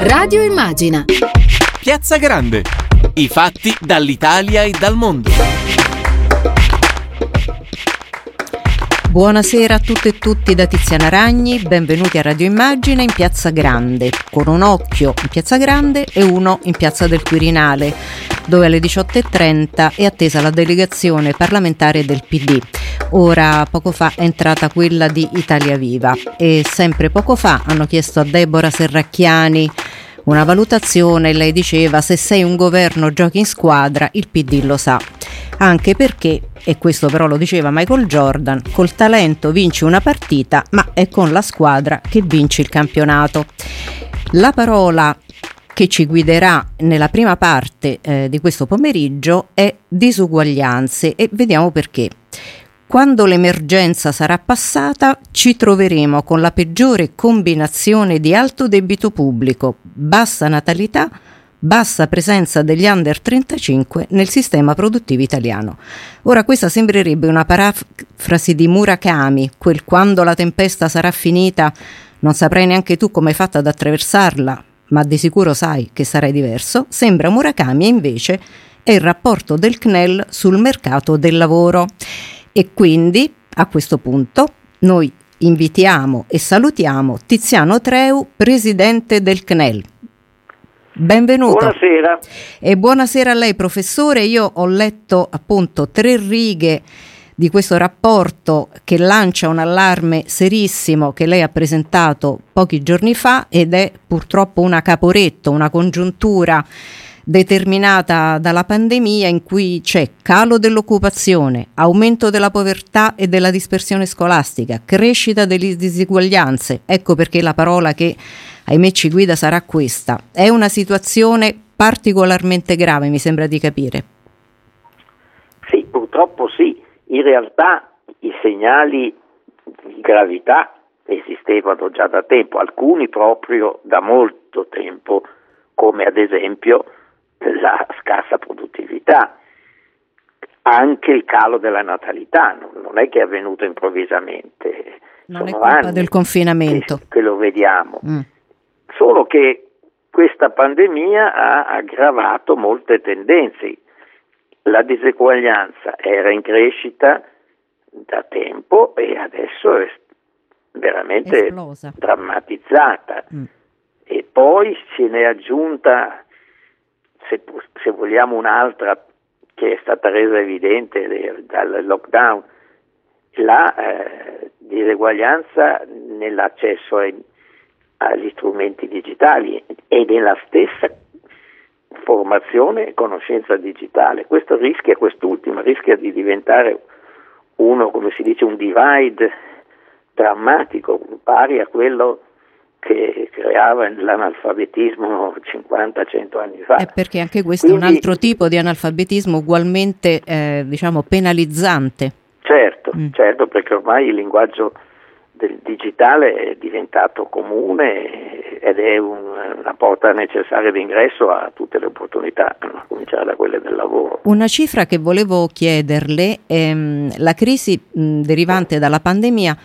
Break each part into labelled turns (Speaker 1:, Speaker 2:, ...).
Speaker 1: Radio Immagina.
Speaker 2: Piazza Grande. I fatti dall'Italia e dal mondo.
Speaker 3: Buonasera a tutte e tutti da Tiziana Ragni, benvenuti a Radio Immagina in Piazza Grande, con un occhio in Piazza Grande e uno in Piazza del Quirinale, dove alle 18.30 è attesa la delegazione parlamentare del PD. Ora, poco fa, è entrata quella di Italia Viva e sempre poco fa hanno chiesto a Deborah Serracchiani una valutazione, lei diceva se sei un governo giochi in squadra, il PD lo sa. Anche perché, e questo però lo diceva Michael Jordan, col talento vinci una partita, ma è con la squadra che vinci il campionato. La parola che ci guiderà nella prima parte eh, di questo pomeriggio è disuguaglianze e vediamo perché. Quando l'emergenza sarà passata ci troveremo con la peggiore combinazione di alto debito pubblico, bassa natalità, bassa presenza degli under 35 nel sistema produttivo italiano. Ora questa sembrerebbe una parafrasi di Murakami, quel quando la tempesta sarà finita non saprai neanche tu come hai fatto ad attraversarla, ma di sicuro sai che sarai diverso, sembra Murakami invece è il rapporto del CNEL sul mercato del lavoro. E quindi a questo punto noi invitiamo e salutiamo Tiziano Treu, presidente del CNEL. Benvenuto.
Speaker 4: Buonasera.
Speaker 3: E buonasera a lei, professore. Io ho letto appunto tre righe di questo rapporto che lancia un allarme serissimo che lei ha presentato pochi giorni fa ed è purtroppo una caporetto, una congiuntura determinata dalla pandemia in cui c'è calo dell'occupazione, aumento della povertà e della dispersione scolastica, crescita delle disuguaglianze. Ecco perché la parola che ahimè ci guida sarà questa. È una situazione particolarmente grave, mi sembra di capire.
Speaker 4: Sì, purtroppo sì. In realtà i segnali di gravità esistevano già da tempo, alcuni proprio da molto tempo, come ad esempio la scarsa produttività, anche il calo della natalità, non è che è avvenuto improvvisamente.
Speaker 3: Non Sono è colpa del confinamento.
Speaker 4: Che, che lo vediamo. Mm. Solo che questa pandemia ha aggravato molte tendenze. La diseguaglianza era in crescita da tempo e adesso è veramente
Speaker 3: Esplosa.
Speaker 4: drammatizzata. Mm. E poi se ne è aggiunta se, se vogliamo un'altra che è stata resa evidente dal lockdown, la eh, diseguaglianza nell'accesso ai, agli strumenti digitali e nella stessa formazione e conoscenza digitale. Questo rischia, quest'ultima rischia di diventare uno, come si dice, un divide drammatico, pari a quello che creava l'analfabetismo 50-100 anni fa.
Speaker 3: È perché anche questo Quindi, è un altro tipo di analfabetismo ugualmente eh, diciamo penalizzante.
Speaker 4: Certo, mm. certo, perché ormai il linguaggio del digitale è diventato comune ed è un, una porta necessaria d'ingresso a tutte le opportunità, a cominciare da quelle del lavoro.
Speaker 3: Una cifra che volevo chiederle, ehm, la crisi mh, derivante dalla pandemia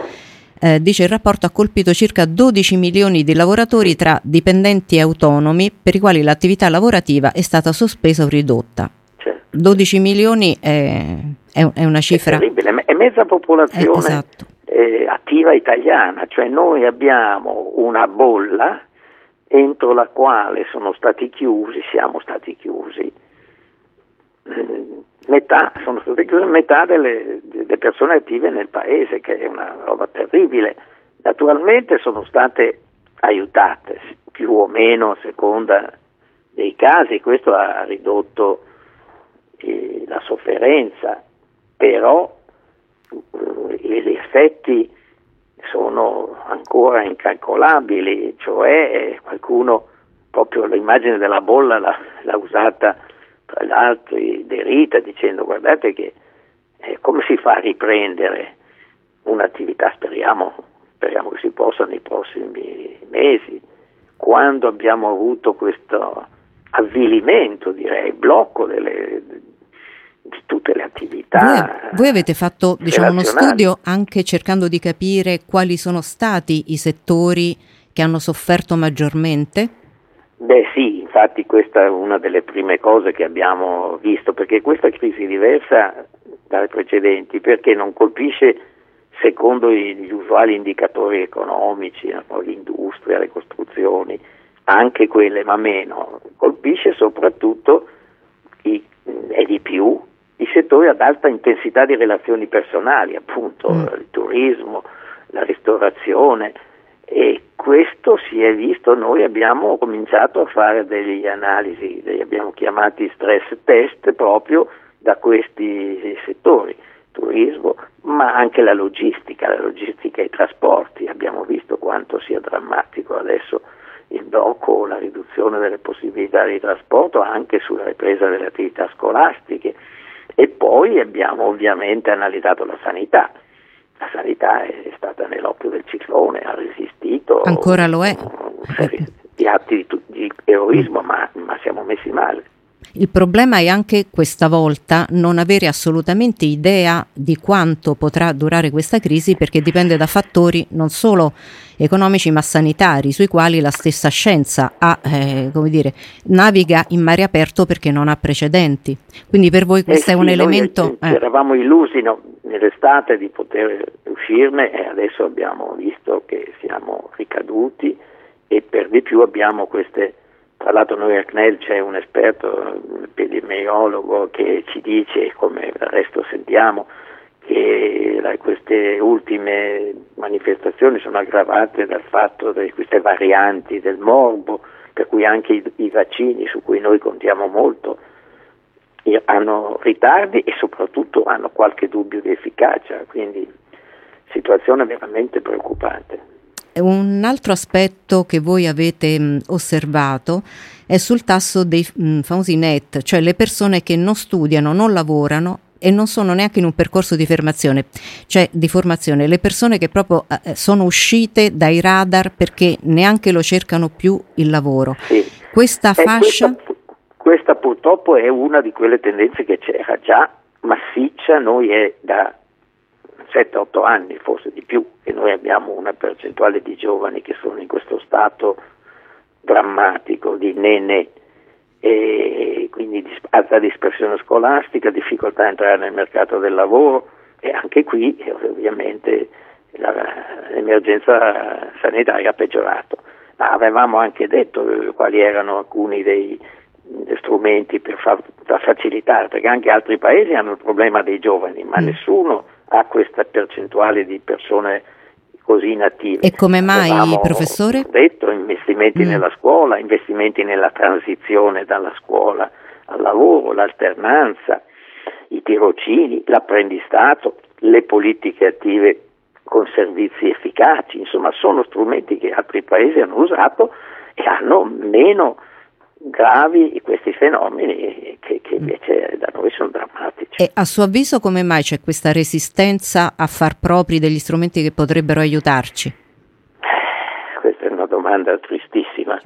Speaker 3: eh, dice il rapporto ha colpito circa 12 milioni di lavoratori tra dipendenti e autonomi per i quali l'attività lavorativa è stata sospesa o ridotta.
Speaker 4: Certo.
Speaker 3: 12 milioni è, è, è una cifra...
Speaker 4: È terribile, è mezza popolazione esatto. eh, attiva italiana, cioè noi abbiamo una bolla entro la quale sono stati chiusi, siamo stati chiusi, metà, sono state chiuse metà delle, delle, persone attive nel paese, che è una roba terribile. Naturalmente sono state aiutate, più o meno a seconda dei casi, questo ha ridotto eh, la sofferenza, però eh, gli effetti sono ancora incalcolabili, cioè qualcuno, proprio l'immagine della bolla l'ha, l'ha usata tra l'altro derita dicendo guardate che eh, come si fa a riprendere un'attività, speriamo, speriamo che si possa nei prossimi mesi, quando abbiamo avuto questo avvilimento, direi, blocco delle, di tutte le attività.
Speaker 3: Voi, voi avete fatto diciamo, uno studio anche cercando di capire quali sono stati i settori che hanno sofferto maggiormente?
Speaker 4: Beh sì, infatti questa è una delle prime cose che abbiamo visto, perché questa crisi è diversa dalle precedenti, perché non colpisce secondo gli usuali indicatori economici, l'industria, le costruzioni, anche quelle, ma meno, colpisce soprattutto i, e di più i settori ad alta intensità di relazioni personali, appunto mm. il turismo, la ristorazione e questo si è visto, noi abbiamo cominciato a fare delle analisi, li abbiamo chiamati stress test proprio da questi settori, turismo, ma anche la logistica, la logistica e i trasporti, abbiamo visto quanto sia drammatico adesso il blocco, la riduzione delle possibilità di trasporto anche sulla ripresa delle attività scolastiche. E poi abbiamo ovviamente analizzato la sanità la sanità è stata nell'occhio del ciclone, ha resistito.
Speaker 3: Ancora lo è.
Speaker 4: Di atti di, di eroismo, ma, ma siamo messi male.
Speaker 3: Il problema è anche questa volta non avere assolutamente idea di quanto potrà durare questa crisi perché dipende da fattori non solo economici ma sanitari sui quali la stessa scienza ha, eh, come dire, naviga in mare aperto perché non ha precedenti. Quindi per voi questo
Speaker 4: eh
Speaker 3: è un elemento...
Speaker 4: Eh. Eravamo illusi no, nell'estate di poter uscirne e adesso abbiamo visto che siamo ricaduti e per di più abbiamo queste tra l'altro noi a CNEL c'è un esperto, epidemiologo che ci dice, come del resto sentiamo, che queste ultime manifestazioni sono aggravate dal fatto di queste varianti del morbo, per cui anche i, i vaccini su cui noi contiamo molto hanno ritardi e soprattutto hanno qualche dubbio di efficacia, quindi situazione veramente preoccupante.
Speaker 3: Un altro aspetto che voi avete mh, osservato è sul tasso dei mh, famosi net, cioè le persone che non studiano, non lavorano e non sono neanche in un percorso di formazione, cioè di formazione, le persone che proprio eh, eh sono uscite dai radar perché neanche lo cercano più il lavoro.
Speaker 4: Sì.
Speaker 3: Questa eh, fascia...
Speaker 4: Questa, questa purtroppo è una di quelle tendenze che c'era già massiccia, noi è da 7-8 anni, forse di più, che noi abbiamo una percentuale di giovani che sono in questo stato drammatico di nene e quindi alta dispersione scolastica, difficoltà a entrare nel mercato del lavoro e anche qui ovviamente la, l'emergenza sanitaria ha peggiorato. Ma avevamo anche detto quali erano alcuni dei strumenti per, far, per facilitare, perché anche altri paesi hanno il problema dei giovani, ma mm. nessuno ha questa percentuale di persone così inattive.
Speaker 3: E come mai, Avevamo professore?
Speaker 4: detto investimenti mm. nella scuola, investimenti nella transizione dalla scuola al lavoro, l'alternanza, i tirocini, l'apprendistato, le politiche attive con servizi efficaci, insomma sono strumenti che altri paesi hanno usato e hanno meno gravi questi fenomeni che, che, invece da noi sono drammatici.
Speaker 3: E a suo avviso come mai c'è questa resistenza a far propri degli strumenti che potrebbero aiutarci?
Speaker 4: Eh, questa è una domanda tristissima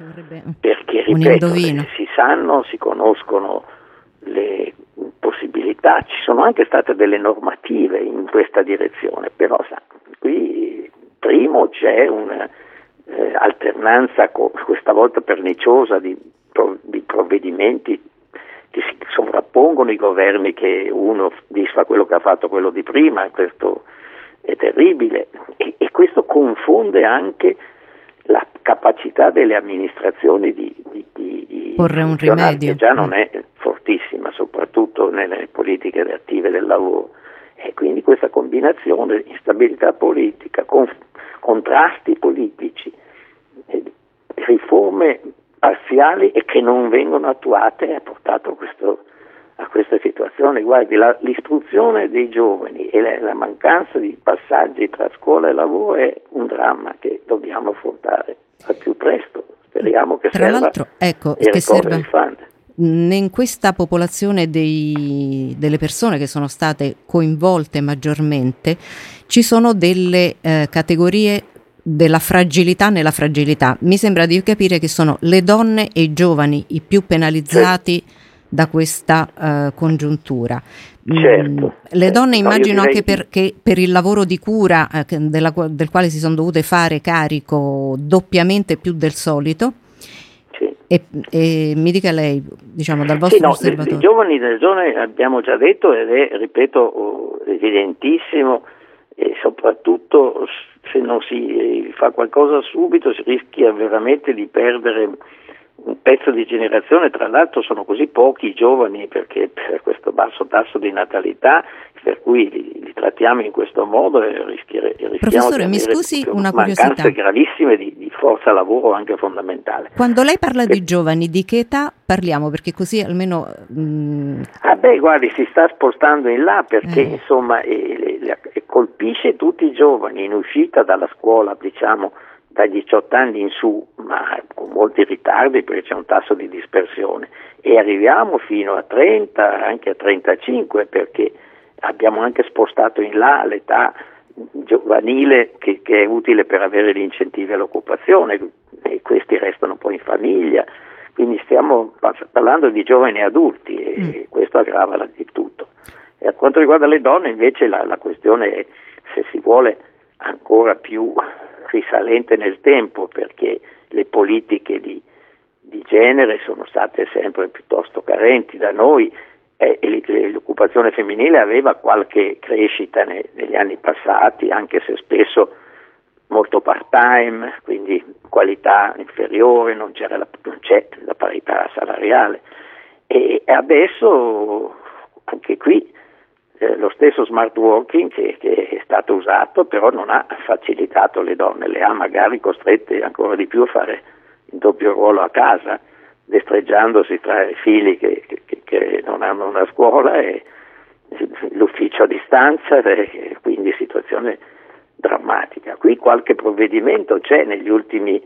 Speaker 4: perché ripeto, si sanno, si conoscono le possibilità, ci sono anche state delle normative in questa direzione, però sa, qui primo c'è un'alternanza eh, questa volta perniciosa di provvedimenti che si sovrappongono i governi che uno disfa quello che ha fatto quello di prima, questo è terribile. E, e questo confonde anche la capacità delle amministrazioni di, di, di, di
Speaker 3: porre un rimedio.
Speaker 4: che già non è fortissima, soprattutto nelle politiche attive del lavoro. E quindi questa combinazione di instabilità politica, conf- contrasti politici, eh, riforme parziali e che non vengono attuate ha portato questo, a questa situazione. Guardi, la, l'istruzione dei giovani e la, la, mancanza di passaggi tra scuola e lavoro è un dramma che dobbiamo affrontare al più presto. Speriamo che
Speaker 3: tra l'altro, ecco,
Speaker 4: che serva
Speaker 3: in questa popolazione dei, delle persone che sono state coinvolte maggiormente ci sono delle eh, categorie della fragilità nella fragilità. Mi sembra di capire che sono le donne e i giovani i più penalizzati da questa uh, congiuntura.
Speaker 4: Mm, certo.
Speaker 3: le donne immagino anche perché per il lavoro di cura eh, della, del quale si sono dovute fare carico doppiamente più del solito.
Speaker 4: Sì.
Speaker 3: E, e, mi dica lei, diciamo, dal vostro
Speaker 4: sì, no,
Speaker 3: osservatorio.
Speaker 4: I giovani delle zone abbiamo già detto ed è, ripeto, oh, evidentissimo e soprattutto se non si eh, fa qualcosa subito si rischia veramente di perdere un pezzo di generazione, tra l'altro sono così pochi i giovani perché per questo basso tasso di natalità per cui li, li trattiamo in questo modo e rischiere, rischiamo
Speaker 3: Professore,
Speaker 4: di
Speaker 3: mi scusi una curiosità.
Speaker 4: gravissime di, di, forza lavoro anche fondamentale.
Speaker 3: Quando lei parla di giovani, di che età parliamo? Perché così almeno... Mh...
Speaker 4: Mm, ah beh, guardi, si sta spostando in là perché eh. insomma eh, eh, colpisce tutti i giovani in uscita dalla scuola, diciamo, dai 18 anni in su, ma con molti ritardi perché c'è un tasso di dispersione e arriviamo fino a 30, anche a 35 perché abbiamo anche spostato in là l'età giovanile che, che, è utile per avere gli incentivi all'occupazione e questi restano poi in famiglia, quindi stiamo parlando di giovani adulti e mm. questo aggrava di tutto. E a quanto riguarda le donne invece la, la questione è se si vuole ancora più risalente nel tempo perché le politiche di, di genere sono state sempre piuttosto carenti da noi eh, e l'occupazione femminile aveva qualche crescita ne, negli anni passati, anche se spesso molto part-time, quindi qualità inferiore, non, la, non c'è la parità salariale. E adesso anche qui eh, lo stesso smart working che, che, è stato usato però non ha facilitato le donne, le ha magari costrette ancora di più a fare il doppio ruolo a casa, destreggiandosi tra i figli che, che, che non hanno una scuola e l'ufficio a distanza, quindi situazione drammatica. Qui qualche provvedimento c'è negli ultimi,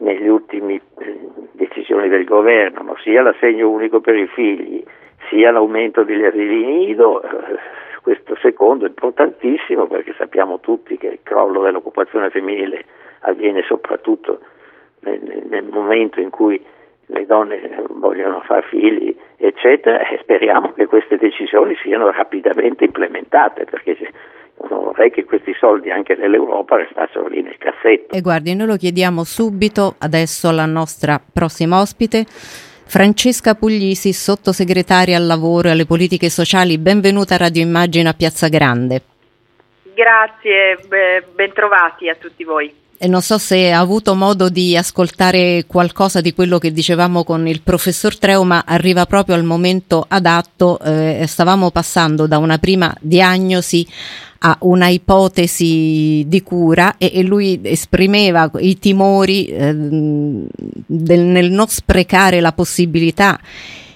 Speaker 4: negli ultimi eh, decisioni del governo, sia l'assegno unico per i figli, sia l'aumento degli asili nido, eh, questo secondo è importantissimo perché sappiamo tutti che il crollo dell'occupazione femminile avviene soprattutto nel, nel momento in cui le donne vogliono fare figli, eccetera, e speriamo che queste decisioni siano rapidamente implementate perché vorrei che questi soldi anche dell'Europa restassero lì nel cassetto.
Speaker 3: E guardi, noi lo chiediamo subito adesso alla nostra prossima ospite. Francesca Puglisi, sottosegretaria al lavoro e alle politiche sociali, benvenuta a Radio Immagine a Piazza Grande.
Speaker 1: Grazie, bentrovati a tutti voi.
Speaker 3: E non so se ha avuto modo di ascoltare qualcosa di quello che dicevamo con il professor Treu, ma arriva proprio al momento adatto. Eh, stavamo passando da una prima diagnosi a una ipotesi di cura e, e lui esprimeva i timori eh, del, nel non sprecare la possibilità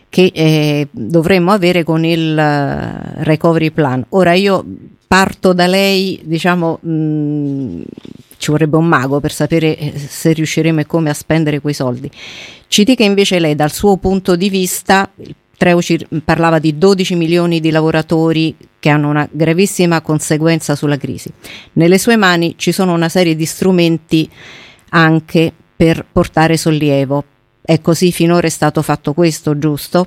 Speaker 3: che eh, dovremmo avere con il uh, recovery plan. Ora io parto da lei, diciamo, mh, mm, ci vorrebbe un mago per sapere eh, se riusciremo e come a spendere quei soldi. Ci dica invece lei dal suo punto di vista, il Treuci parlava di 12 milioni di lavoratori che hanno una gravissima conseguenza sulla crisi. Nelle sue mani ci sono una serie di strumenti anche per portare sollievo. È così finora è stato fatto questo, giusto?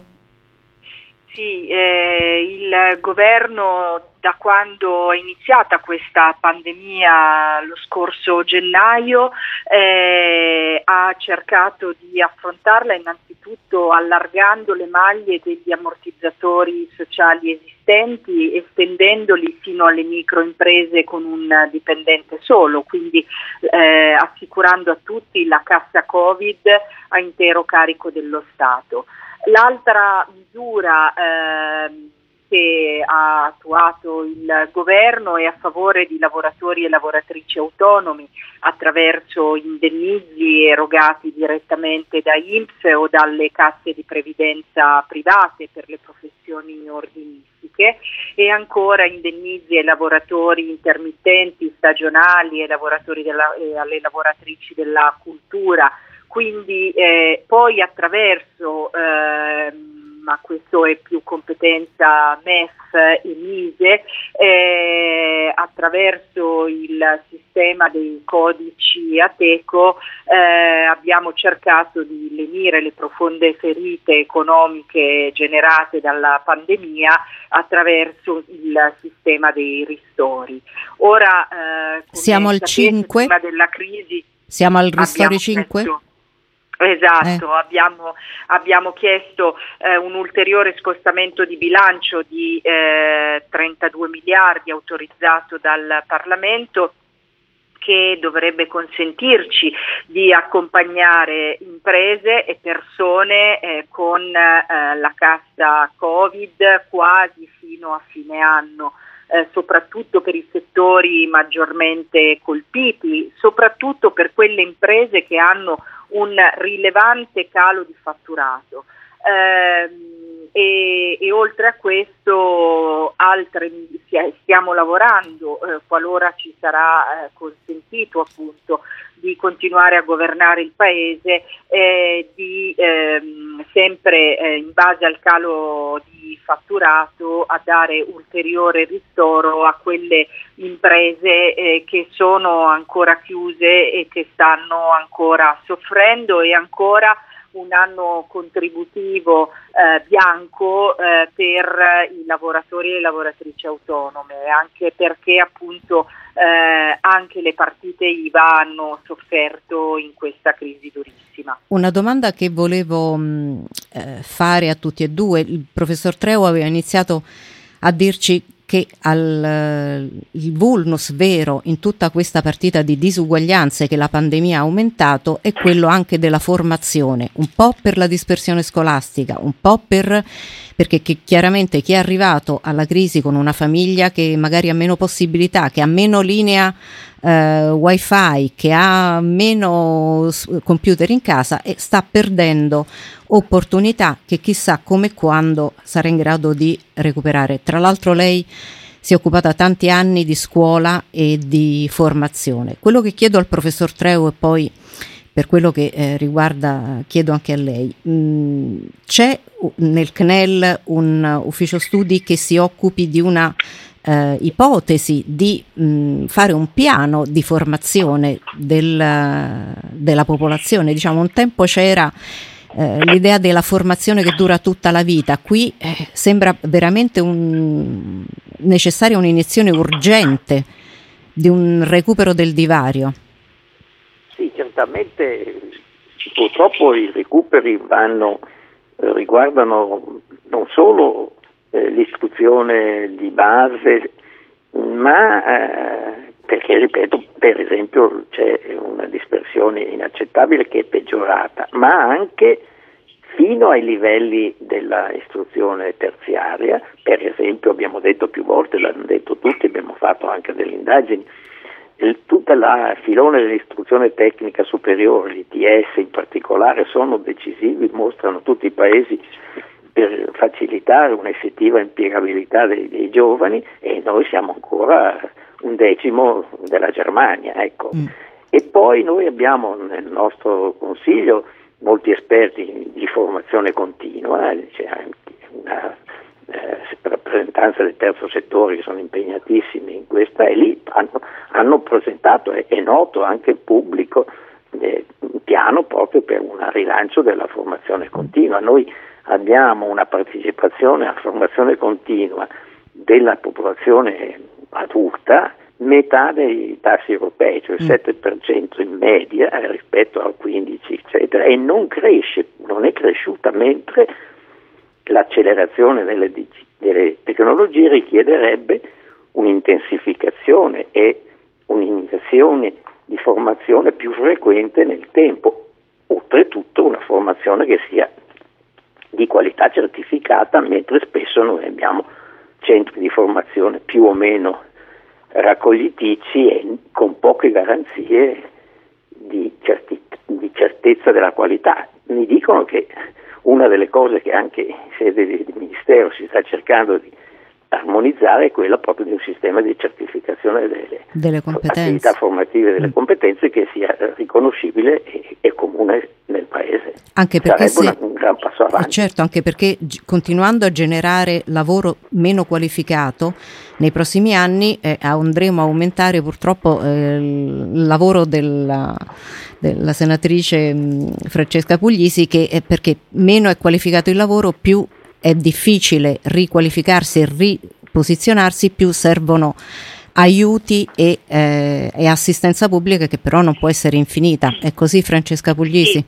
Speaker 1: Sì, eh, il governo da quando è iniziata questa pandemia lo scorso gennaio eh, ha cercato di affrontarla innanzitutto allargando le maglie degli ammortizzatori sociali esistenti, estendendoli fino alle microimprese con un dipendente solo, quindi eh, assicurando a tutti la cassa Covid a intero carico dello Stato. L'altra misura eh, che ha attuato il governo è a favore di lavoratori e lavoratrici autonomi attraverso indennizi erogati direttamente da INPS o dalle casse di previdenza private per le professioni ordinistiche e ancora indennizi ai lavoratori intermittenti, stagionali e, della, e alle lavoratrici della cultura. Quindi eh, poi attraverso eh, ma questo è più competenza MEF e MISE, eh, attraverso il sistema dei codici ATECO eh, abbiamo cercato di lenire le profonde ferite economiche generate dalla pandemia attraverso il sistema dei ristori. Ora,
Speaker 3: eh, siamo al 5?
Speaker 1: Prima della crisi
Speaker 3: siamo al ristori 5?
Speaker 1: Messo, Esatto, eh. abbiamo, abbiamo, chiesto eh, un ulteriore scostamento di bilancio di eh, 32 miliardi autorizzato dal Parlamento che dovrebbe consentirci di accompagnare imprese e persone eh, con eh, la cassa Covid quasi fino a fine anno. Eh, soprattutto per i settori maggiormente colpiti, soprattutto per quelle imprese che hanno un rilevante calo di fatturato. Eh, e, e, oltre a questo altre, stiamo lavorando eh, qualora ci sarà eh, consentito appunto di continuare a governare il paese eh, di ehm, sempre eh, in base al calo di fatturato a dare ulteriore ristoro a quelle imprese eh, che sono ancora chiuse e che stanno ancora soffrendo e ancora un anno contributivo eh, bianco eh, per i lavoratori e le lavoratrici autonome, anche perché appunto eh, anche le partite IVA hanno sofferto in questa crisi durissima.
Speaker 3: Una domanda che volevo mh, eh, fare a tutti e due, il professor Treu aveva iniziato a dirci che al, eh, il vulnus vero in tutta questa partita di disuguaglianze che la pandemia ha aumentato è quello anche della formazione, un po' per la dispersione scolastica, un po' per, perché chiaramente chi è arrivato alla crisi con una famiglia che magari ha meno possibilità, che ha meno linea eh, wifi, che ha meno computer in casa e sta perdendo opportunità che chissà come e quando sarà in grado di recuperare. Tra l'altro lei si è occupata tanti anni di scuola e di formazione. Quello che chiedo al professor Treu e poi per quello che eh, riguarda, chiedo anche a lei, mh, mm, c'è nel CNEL un ufficio studi che si occupi di una eh, ipotesi di mh, fare un piano di formazione del, della popolazione? Diciamo, un tempo c'era eh, l'idea della formazione che dura tutta la vita. Qui eh, sembra veramente un, necessaria un'iniezione urgente di un recupero del divario.
Speaker 4: Sì, certamente purtroppo i recuperi vanno, eh, riguardano non solo eh, l'istruzione di base, ma perché ripeto, per esempio c'è una dispersione inaccettabile che è peggiorata, ma anche fino ai livelli della istruzione terziaria, per esempio abbiamo detto più volte, l'hanno detto tutti, abbiamo fatto anche delle indagini, tutta la filone dell'istruzione tecnica superiore, l'ITS in particolare, sono decisivi, mostrano tutti i paesi per facilitare un'effettiva impiegabilità dei, dei giovani e noi siamo ancora un decimo della Germania. Ecco. Mm. E poi noi abbiamo nel nostro consiglio molti esperti di formazione continua, c'è anche una eh, rappresentanza del terzo settore che sono impegnatissimi in questa e lì hanno, hanno presentato, è, è, noto anche il pubblico, eh, un piano proprio per un rilancio della formazione continua. Noi abbiamo una partecipazione alla formazione continua della popolazione adulta metà dei tassi europei, cioè il mm. 7% in media rispetto al 15% eccetera, e non cresce, non è cresciuta mentre l'accelerazione delle, delle tecnologie richiederebbe un'intensificazione e un'iniezione di formazione più frequente nel tempo, oltretutto una formazione che sia di qualità certificata, mentre spesso noi abbiamo centri di formazione più o meno raccogliticci e con poche garanzie di, certi, di certezza della qualità. Mi dicono che una delle cose che anche in sede di Ministero si sta cercando di armonizzare è quella proprio di un sistema di certificazione delle,
Speaker 3: delle
Speaker 4: attività formative delle mm. competenze che sia riconoscibile e, e comune nel Paese.
Speaker 3: Anche perché
Speaker 4: Sarebbe se, un gran passo avanti.
Speaker 3: Certo, anche perché continuando a generare lavoro meno qualificato, nei prossimi anni eh, andremo a aumentare purtroppo eh, il lavoro della, della senatrice mh, mm, Francesca Puglisi che è perché meno è qualificato il lavoro più è difficile riqualificarsi e riposizionarsi, più servono aiuti e, eh, e, assistenza pubblica che però non può essere infinita. È così Francesca Puglisi?
Speaker 1: Sì.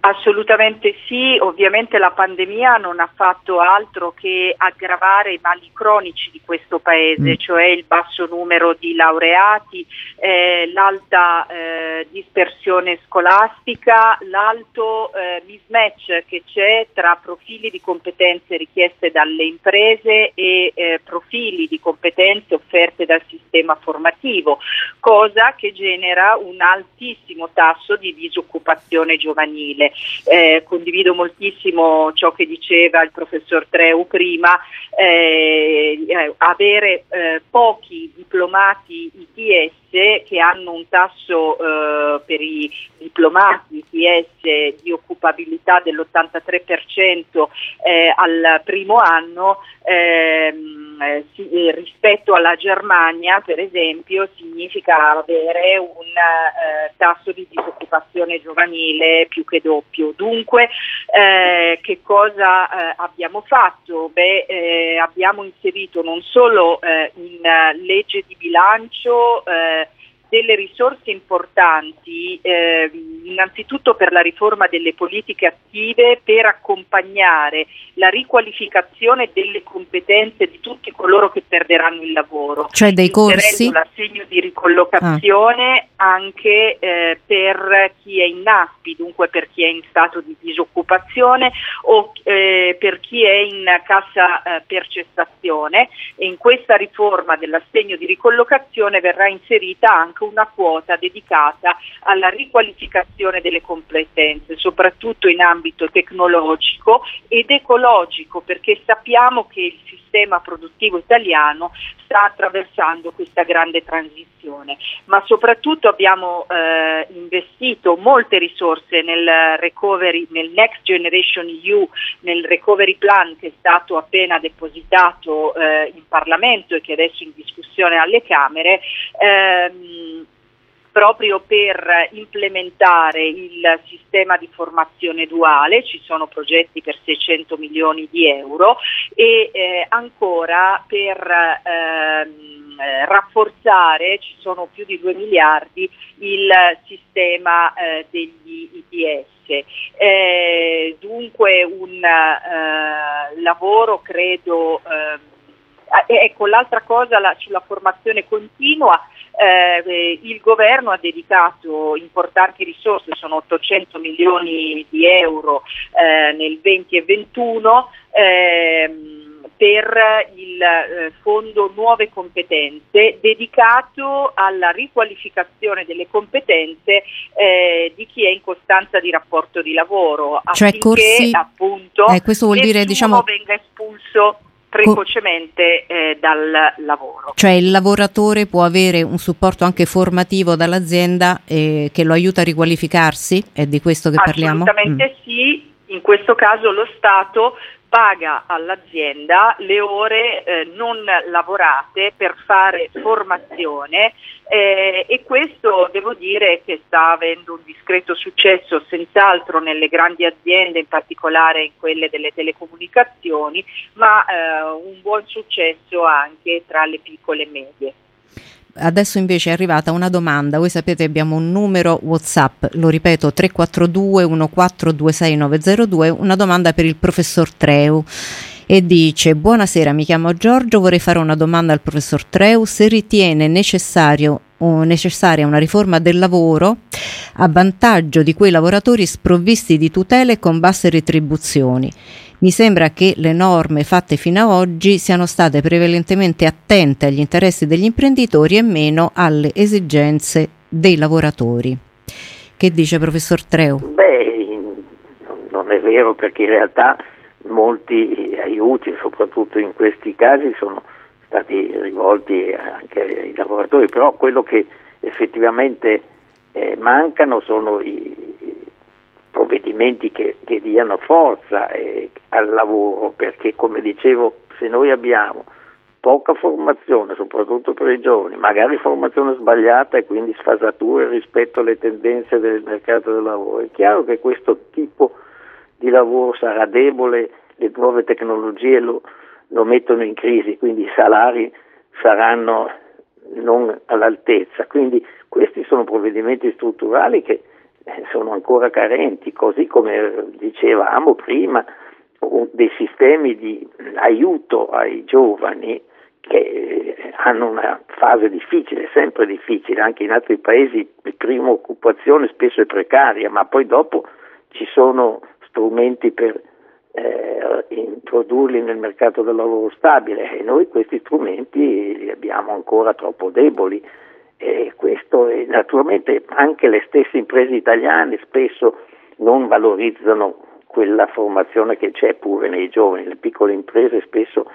Speaker 1: Assolutamente sì, ovviamente la pandemia non ha fatto altro che aggravare i mali cronici di questo paese, mm. cioè il basso numero di laureati, eh, l'alta eh, dispersione scolastica, l'alto eh, mismatch che c'è tra profili di competenze richieste dalle imprese e eh, profili di competenze offerte dal sistema formativo, cosa che genera un altissimo tasso di disoccupazione giovanile. Eh, condivido moltissimo ciò che diceva il professor Treu prima, eh, eh avere eh, pochi diplomati ITS che hanno un tasso eh, per i diplomati ITS di occupabilità dell'83% eh, al primo anno ehm, eh, si, eh, rispetto alla Germania, per esempio, significa avere un eh, tasso di disoccupazione giovanile più che doppio. Dunque, eh, che cosa eh, abbiamo fatto? Beh, eh, abbiamo inserito non solo in legge di bilancio delle risorse importanti, eh, innanzitutto per la riforma delle politiche attive, per accompagnare la riqualificazione delle competenze di tutti coloro che perderanno il lavoro.
Speaker 3: Cioè dei corsi?
Speaker 1: L'assegno di ricollocazione ah. anche eh, per chi è in NASPI, dunque per chi è in stato di disoccupazione o eh, per chi è in cassa eh, per cessazione e in questa riforma dell'assegno di ricollocazione verrà inserita anche anche una quota dedicata alla riqualificazione delle competenze, soprattutto in ambito tecnologico ed ecologico, perché sappiamo che il sistema produttivo italiano sta attraversando questa grande transizione, ma soprattutto abbiamo eh, investito molte risorse nel recovery, nel Next Generation EU, nel recovery plan che è stato appena depositato eh, in Parlamento e che adesso è in discussione alle Camere. Ehm, proprio per implementare il sistema di formazione duale, ci sono progetti per 600 milioni di euro e eh, ancora per ehm, eh, rafforzare, ci sono più di 2 miliardi, il sistema eh, degli ITS. Eh, dunque un eh, lavoro credo ehm, ecco l'altra cosa la, sulla formazione continua eh, il governo ha dedicato importanti risorse, sono 800 milioni di euro eh, nel 20 e 21 ehm, per il eh, fondo Nuove Competenze dedicato alla riqualificazione delle competenze eh, di chi è in costanza di rapporto di lavoro
Speaker 3: cioè corsi, appunto eh, questo vuol dire diciamo
Speaker 1: venga espulso precocemente eh, dal lavoro.
Speaker 3: Cioè il lavoratore può avere un supporto anche formativo dall'azienda eh, che lo aiuta a riqualificarsi? È di questo che parliamo?
Speaker 1: Assolutamente mm. sì, in questo caso lo Stato paga all'azienda le ore eh, non lavorate per fare formazione eh, e questo devo dire che sta avendo un discreto successo senz'altro nelle grandi aziende, in particolare in quelle delle telecomunicazioni, ma eh, un buon successo anche tra le piccole e medie.
Speaker 3: Adesso invece è arrivata una domanda, voi sapete abbiamo un numero Whatsapp, lo ripeto 342 1426902, una domanda per il professor Treu. E dice buonasera mi chiamo Giorgio vorrei fare una domanda al professor Treu se ritiene necessario necessaria una riforma del lavoro a vantaggio di quei lavoratori sprovvisti di tutele con basse retribuzioni mi sembra che le norme fatte fino ad oggi siano state prevalentemente attente agli interessi degli imprenditori e meno alle esigenze dei lavoratori. Che dice professor Treu?
Speaker 4: Beh, non è vero perché in realtà molti aiuti, soprattutto in questi casi, sono stati rivolti anche ai lavoratori, però quello che effettivamente eh, mancano sono i, provvedimenti che, che diano forza eh, al lavoro, perché come dicevo, se noi abbiamo poca formazione, soprattutto per i giovani, magari formazione sbagliata e quindi sfasature rispetto alle tendenze del mercato del lavoro, è chiaro che questo tipo di lavoro sarà debole, le nuove tecnologie lo, lo mettono in crisi, quindi i salari saranno non all'altezza. Quindi questi sono provvedimenti strutturali che sono ancora carenti, così come dicevamo prima, dei sistemi di aiuto ai giovani che hanno una fase difficile, sempre difficile, anche in altri paesi la prima occupazione spesso è precaria, ma poi dopo ci sono strumenti per eh, introdurli nel mercato del lavoro stabile e noi questi strumenti li abbiamo ancora troppo deboli e questo è, naturalmente anche le stesse imprese italiane spesso non valorizzano quella formazione che c'è pure nei giovani, le piccole imprese spesso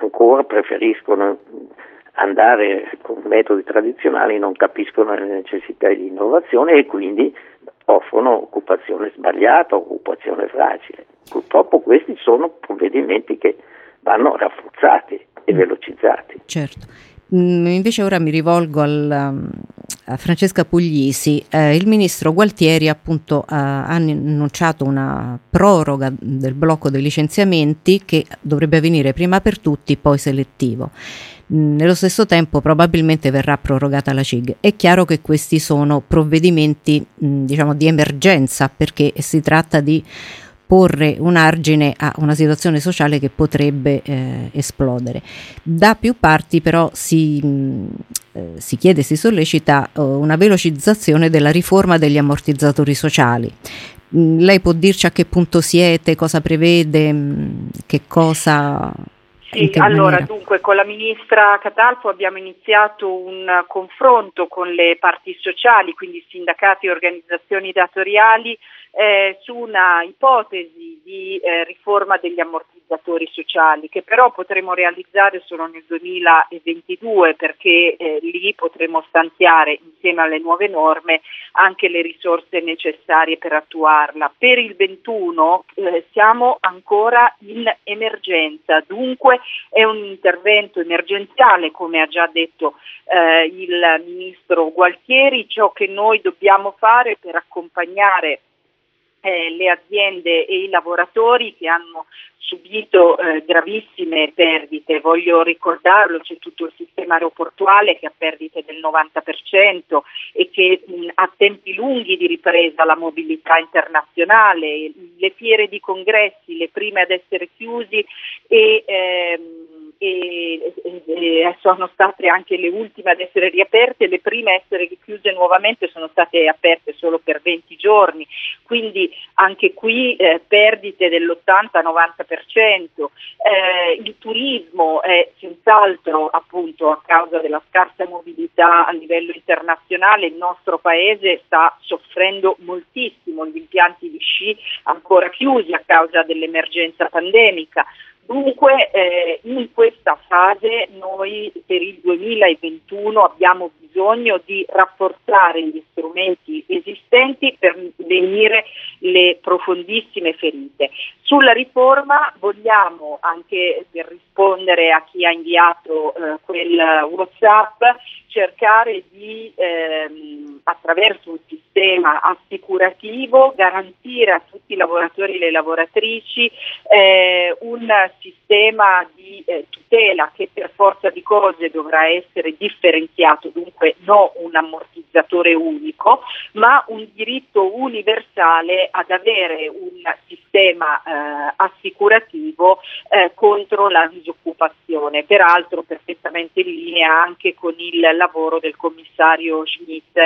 Speaker 4: ancora preferiscono andare con metodi tradizionali, non capiscono le necessità di innovazione e quindi offrono occupazione sbagliata, occupazione fragile. Purtroppo questi sono provvedimenti che vanno rafforzati e velocizzati.
Speaker 3: Certo. Mm, invece ora mi rivolgo al, um, a Francesca Puglisi. Eh, il ministro Gualtieri appunto ha annunciato una proroga del blocco dei licenziamenti che dovrebbe avvenire prima per tutti, poi selettivo. Mm, nello stesso tempo probabilmente verrà prorogata la CIG. È chiaro che questi sono provvedimenti mm, diciamo di emergenza perché si tratta di porre un argine a una situazione sociale che potrebbe eh, esplodere. Da più parti però si, mh, mm, eh, si chiede, si sollecita uh, una velocizzazione della riforma degli ammortizzatori sociali. Mh, lei può dirci a che punto siete, cosa prevede, mh, che cosa...
Speaker 1: Sì, allora dunque con la ministra Catalfo abbiamo iniziato un confronto con le parti sociali, quindi sindacati e organizzazioni datoriali, eh, su una ipotesi di eh, riforma degli ammortizzatori sociali che però potremo realizzare solo nel 2022 perché eh, lì potremo stanziare insieme alle nuove norme anche le risorse necessarie per attuarla. Per il 21 eh, siamo ancora in emergenza, dunque è un intervento emergenziale come ha già detto eh, il ministro Gualtieri, ciò che noi dobbiamo fare per accompagnare eh, le aziende e i lavoratori che hanno subito eh, gravissime perdite, voglio ricordarlo, c'è tutto il sistema aeroportuale che ha perdite del 90% e che mh, ha tempi lunghi di ripresa la mobilità internazionale, le fiere di congressi, le prime ad essere chiusi e ehm, e, e, sono state anche le ultime ad essere riaperte, le prime a essere chiuse nuovamente sono state aperte solo per 20 giorni, quindi anche qui eh, perdite dell'80-90%. Eh, il turismo è senz'altro appunto a causa della scarsa mobilità a livello internazionale, il nostro paese sta soffrendo moltissimo, gli impianti di sci ancora chiusi a causa dell'emergenza pandemica. Dunque eh, in questa fase noi per il 2021 abbiamo bisogno di rafforzare gli strumenti esistenti per venire le profondissime ferite. Sulla riforma vogliamo, anche per rispondere a chi ha inviato eh, quel WhatsApp, cercare di ehm, attraverso un sistema assicurativo garantire a tutti i lavoratori e le lavoratrici eh, un sistema di eh, tutela che per forza di cose dovrà essere differenziato, dunque non un ammortizzatore unico, ma un diritto universale ad avere un sistema eh, assicurativo eh, contro la disoccupazione, peraltro perfettamente in linea anche con il lavoro del commissario Schmidt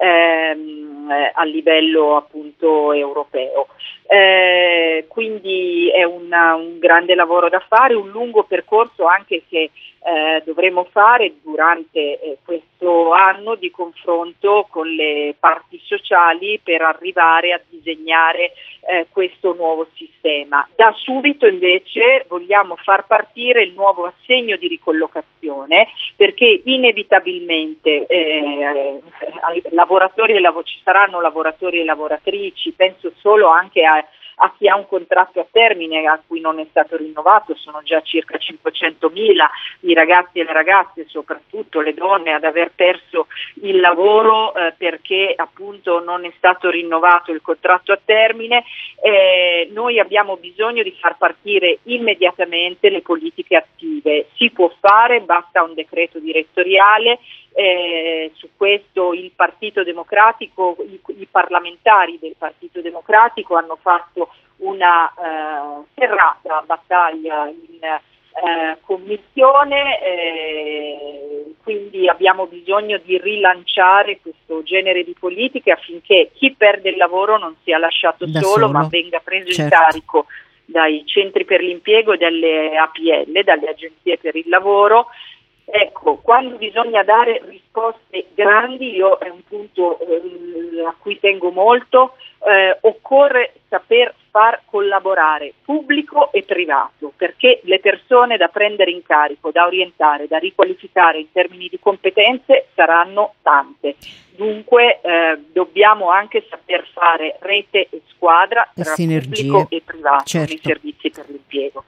Speaker 1: ehm, a livello appunto europeo. Eh, quindi è una, un grande lavoro da fare, un lungo percorso anche che eh, dovremo fare durante eh, questo anno di confronto con le parti sociali per arrivare a disegnare eh, questo nuovo sistema. Da subito invece vogliamo far partire il nuovo assegno di ricollocazione perché inevitabilmente eh, lavoratori e lav- ci saranno lavoratori e lavoratrici, penso solo anche a a chi ha un contratto a termine a cui non è stato rinnovato, sono già circa 500 mila i ragazzi e le ragazze, soprattutto le donne, ad aver perso il lavoro eh, perché appunto non è stato rinnovato il contratto a termine. Eh, noi abbiamo bisogno di far partire immediatamente le politiche attive. Si può fare, basta un decreto direttoriale Eh, su questo il Partito Democratico, i, i, parlamentari del Partito Democratico hanno fatto una eh, serrata battaglia in eh, commissione, eh, quindi abbiamo bisogno di rilanciare questo genere di politiche affinché chi perde il lavoro non sia lasciato solo, solo, ma venga preso certo. in carico dai centri per l'impiego e dalle APL, dalle agenzie per il lavoro. Ecco, quando bisogna dare risposte grandi, io è un punto eh, a cui tengo molto, eh, occorre saper far collaborare pubblico e privato, perché le persone da prendere in carico, da orientare, da riqualificare in termini di competenze saranno tante. Dunque eh, dobbiamo anche saper fare rete e squadra tra Sinergie. pubblico e privato certo. nei servizi per l'impiego.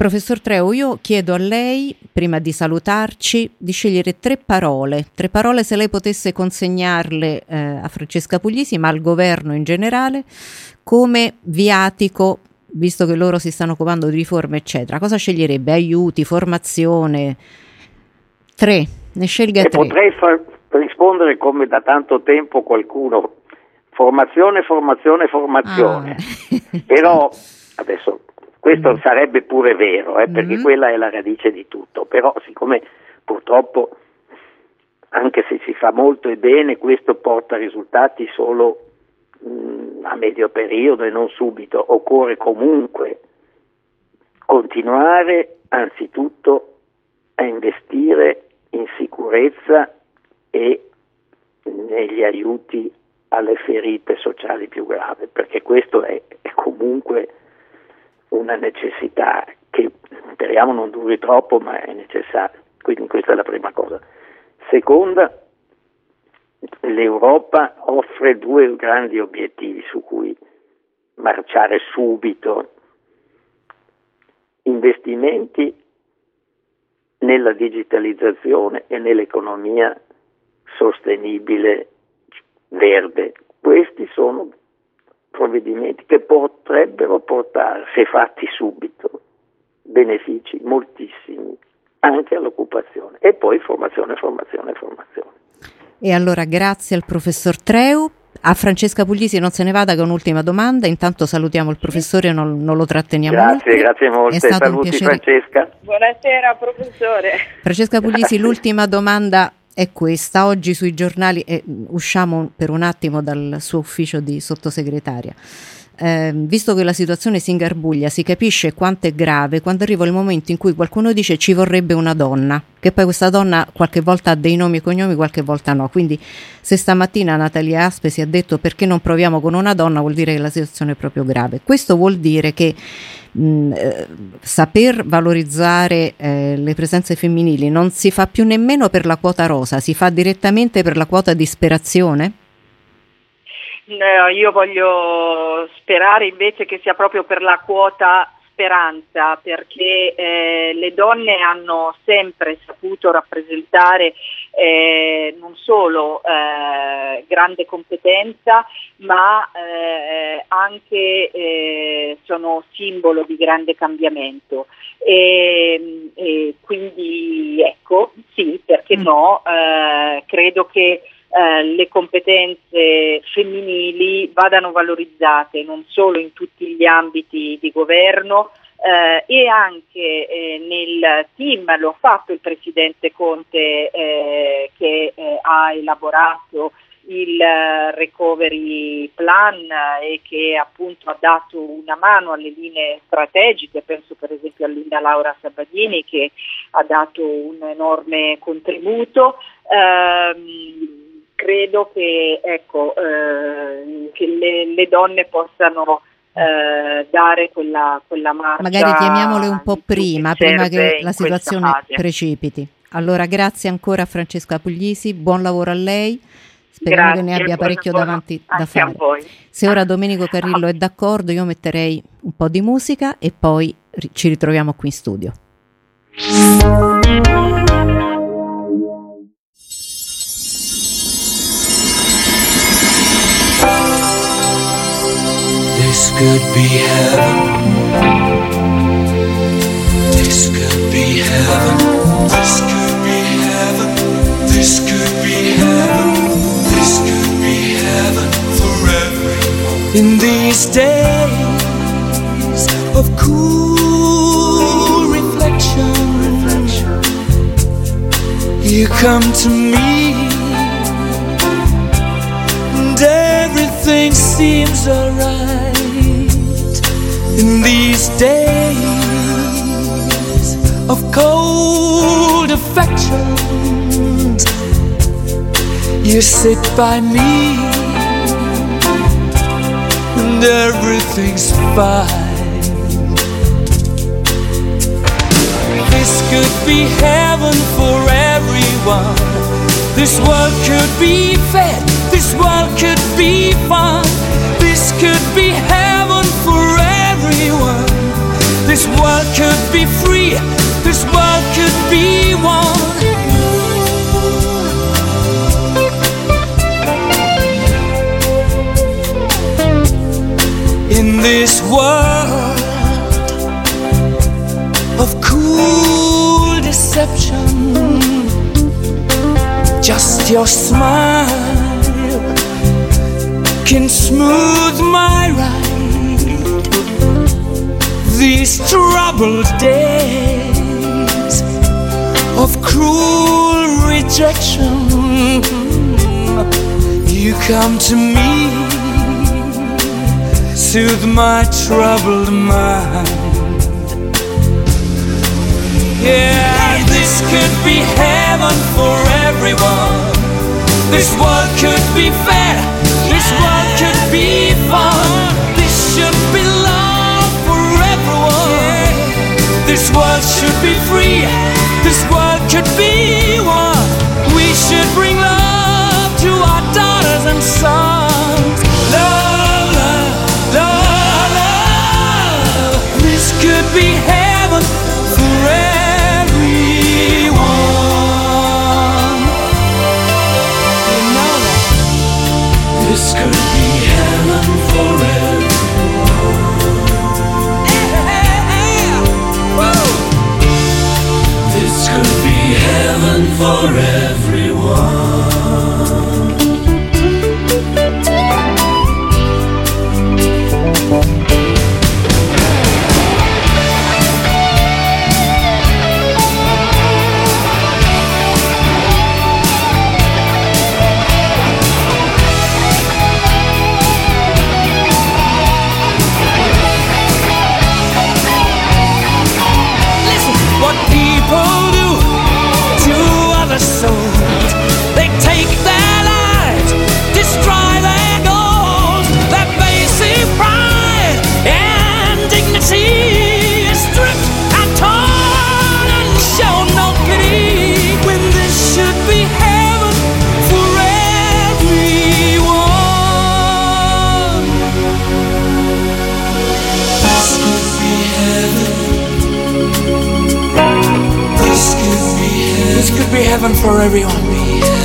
Speaker 3: Professor Treu, io chiedo a lei, prima di salutarci, di scegliere tre parole, tre parole se lei potesse consegnarle eh, a Francesca Puglisi, ma al governo in generale, come viatico, visto che loro si stanno occupando di riforme, eccetera. Cosa sceglierebbe? Aiuti, formazione? Tre, ne scelga e tre.
Speaker 4: Potrei far rispondere come da tanto tempo qualcuno, formazione, formazione, formazione. Ah. Però adesso questo mm. sarebbe pure vero, eh, perché mm. quella è la radice di tutto, però siccome purtroppo anche se si fa molto e bene, questo porta risultati solo mh, mm, a medio periodo e non subito, occorre comunque continuare anzitutto a investire in sicurezza e negli aiuti alle ferite sociali più gravi, perché questo è, è comunque una necessità che speriamo non duri troppo, ma è necessaria. Quindi questa è la prima cosa. Seconda, l'Europa offre due grandi obiettivi su cui marciare subito. Investimenti nella digitalizzazione e nell'economia sostenibile verde. Questi sono provvedimenti che potrebbero portare, se fatti subito, benefici moltissimi anche all'occupazione. E poi formazione, formazione, formazione.
Speaker 3: E allora grazie al professor Treu. A Francesca Puglisi non se ne vada con un'ultima domanda, intanto salutiamo il professore e non, non, lo tratteniamo
Speaker 4: Grazie, oltre. grazie molte, È stato saluti Francesca.
Speaker 1: Buonasera professore.
Speaker 3: Francesca Puglisi, l'ultima domanda è questa. Oggi sui giornali, eh, usciamo per un attimo dal suo ufficio di sottosegretaria. Eh, visto che la situazione si ingarbuglia, si capisce quanto è grave quando arriva il momento in cui qualcuno dice ci vorrebbe una donna, che poi questa donna qualche volta ha dei nomi e cognomi, qualche volta no. Quindi se stamattina Natalia Aspe si è detto perché non proviamo con una donna, vuol dire che la situazione è proprio grave. Questo vuol dire che eh, saper valorizzare eh, le presenze femminili non si fa più nemmeno per la quota rosa, si fa direttamente per la quota di ispirazione?
Speaker 1: io voglio sperare invece che sia proprio per la quota speranza perché eh, le donne hanno sempre saputo rappresentare eh, non solo eh, grande competenza ma eh, anche eh, sono simbolo di grande cambiamento e, e quindi ecco sì perché mm. no eh, credo che eh, le competenze femminili vadano valorizzate non solo in tutti gli ambiti di governo eh, e anche eh, nel team, lo ha fatto il Presidente Conte eh, che eh, ha elaborato il recovery plan e che appunto ha dato una mano alle linee strategiche, penso per esempio a Linda Laura Sabadini che ha dato un enorme contributo. Um, credo che, ecco, eh, che le, le, donne possano eh, dare quella, quella marcia.
Speaker 3: Magari chiamiamole un po' prima, prima che la situazione precipiti. Allora, grazie ancora a Francesca Puglisi, buon lavoro a lei. Speriamo grazie, che ne abbia parecchio davanti da fare. Se ora Domenico Carrillo è d'accordo, io metterei un po' di musica e poi ci ritroviamo qui in studio. Could be heaven. This could be heaven. This could be heaven.
Speaker 5: This could be heaven, this could be heaven for everyone. In these days of cool reflection, you come to me, and everything seems alright. Of cold affections, you sit by me, and everything's fine. This could be heaven for everyone. This world could be fed, this world could be fun. This could be heaven for everyone. This world could be free, this world could be one. In this world of cool deception, just your smile can smooth my ride. These troubled days of cruel rejection, you come to me, soothe my troubled mind. Yeah, this could be heaven for everyone. This world could be fair. This world could be fun. This should be love for everyone. This world should be free. This world could be one. We should bring love to our daughters and sons. For everyone. Heaven for everyone.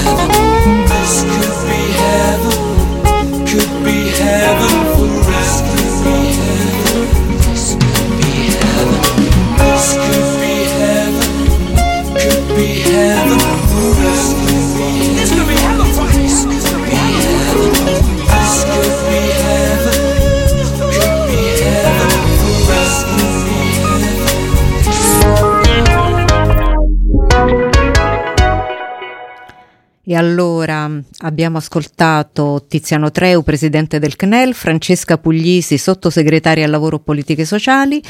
Speaker 3: Abbiamo ascoltato Tiziano Treu, presidente del CNEL, Francesca Puglisi, sottosegretaria al lavoro politiche sociali.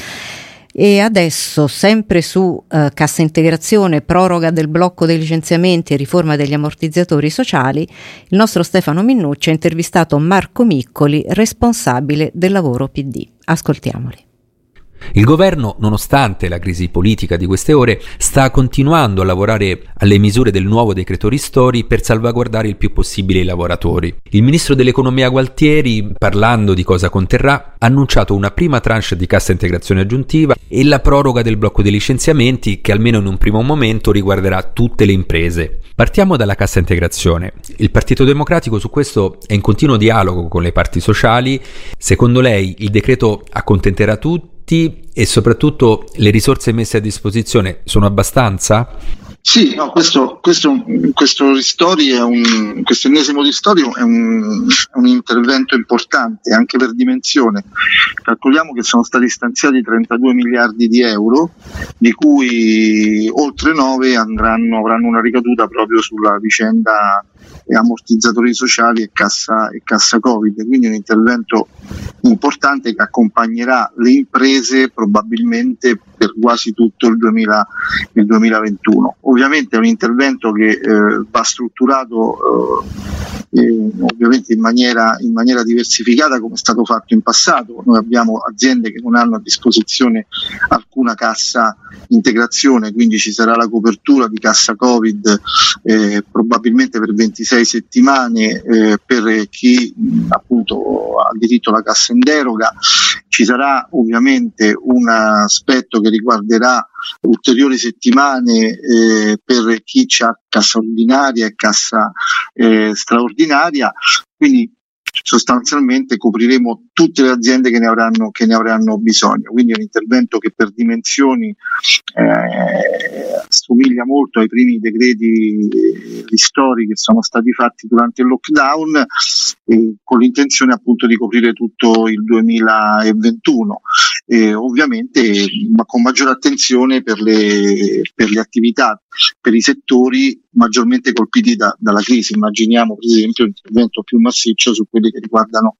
Speaker 3: E adesso, sempre su eh, cassa integrazione, proroga del blocco dei licenziamenti e riforma degli ammortizzatori sociali, il nostro Stefano Minnucci ha intervistato Marco Miccoli, responsabile del lavoro PD. Ascoltiamoli.
Speaker 6: Il governo, nonostante la crisi politica di queste ore, sta continuando a lavorare alle misure del nuovo decreto ristori per salvaguardare il più possibile i lavoratori. Il ministro dell'economia Gualtieri, parlando di cosa conterrà, ha annunciato una prima tranche di cassa integrazione aggiuntiva e la proroga del blocco dei licenziamenti che almeno in un primo momento riguarderà tutte le imprese. Partiamo dalla cassa integrazione. Il Partito Democratico su questo è in continuo dialogo con le parti sociali. Secondo lei il decreto accontenterà tutti? e soprattutto le risorse messe a disposizione sono abbastanza?
Speaker 7: Sì, no, questo, questo, questo, ristori è un, questo ennesimo ristori è un, un, intervento importante anche per dimensione. Calcoliamo che sono stati stanziati 32 miliardi di euro, di cui oltre 9 andranno, avranno una ricaduta proprio sulla vicenda ammortizzatori sociali e cassa, e cassa Covid, quindi un intervento importante che accompagnerà le imprese probabilmente per quasi tutto il, 2000, il 2021. Ovviamente è un intervento che eh, va strutturato eh, ovviamente in maniera, in maniera, diversificata come è stato fatto in passato. Noi abbiamo aziende che non hanno a disposizione alcuna cassa integrazione, quindi ci sarà la copertura di cassa Covid eh, probabilmente per 26 settimane eh, per chi appunto ha diritto alla cassa in deroga. Ci sarà ovviamente un aspetto che riguarderà ulteriori settimane eh, per chi ha cassa ordinaria e cassa eh, straordinaria, quindi sostanzialmente copriremo tutte le aziende che ne avranno, che ne avranno bisogno. Quindi è un intervento che per dimensioni eh, assomiglia molto ai primi decreti ristori che sono stati fatti durante il lockdown eh, con l'intenzione appunto di coprire tutto il 2021. Eh, ovviamente ma con maggiore attenzione per le, per le attività, per i settori maggiormente colpiti da, dalla crisi. Immaginiamo per esempio un intervento più massiccio su quelli che riguardano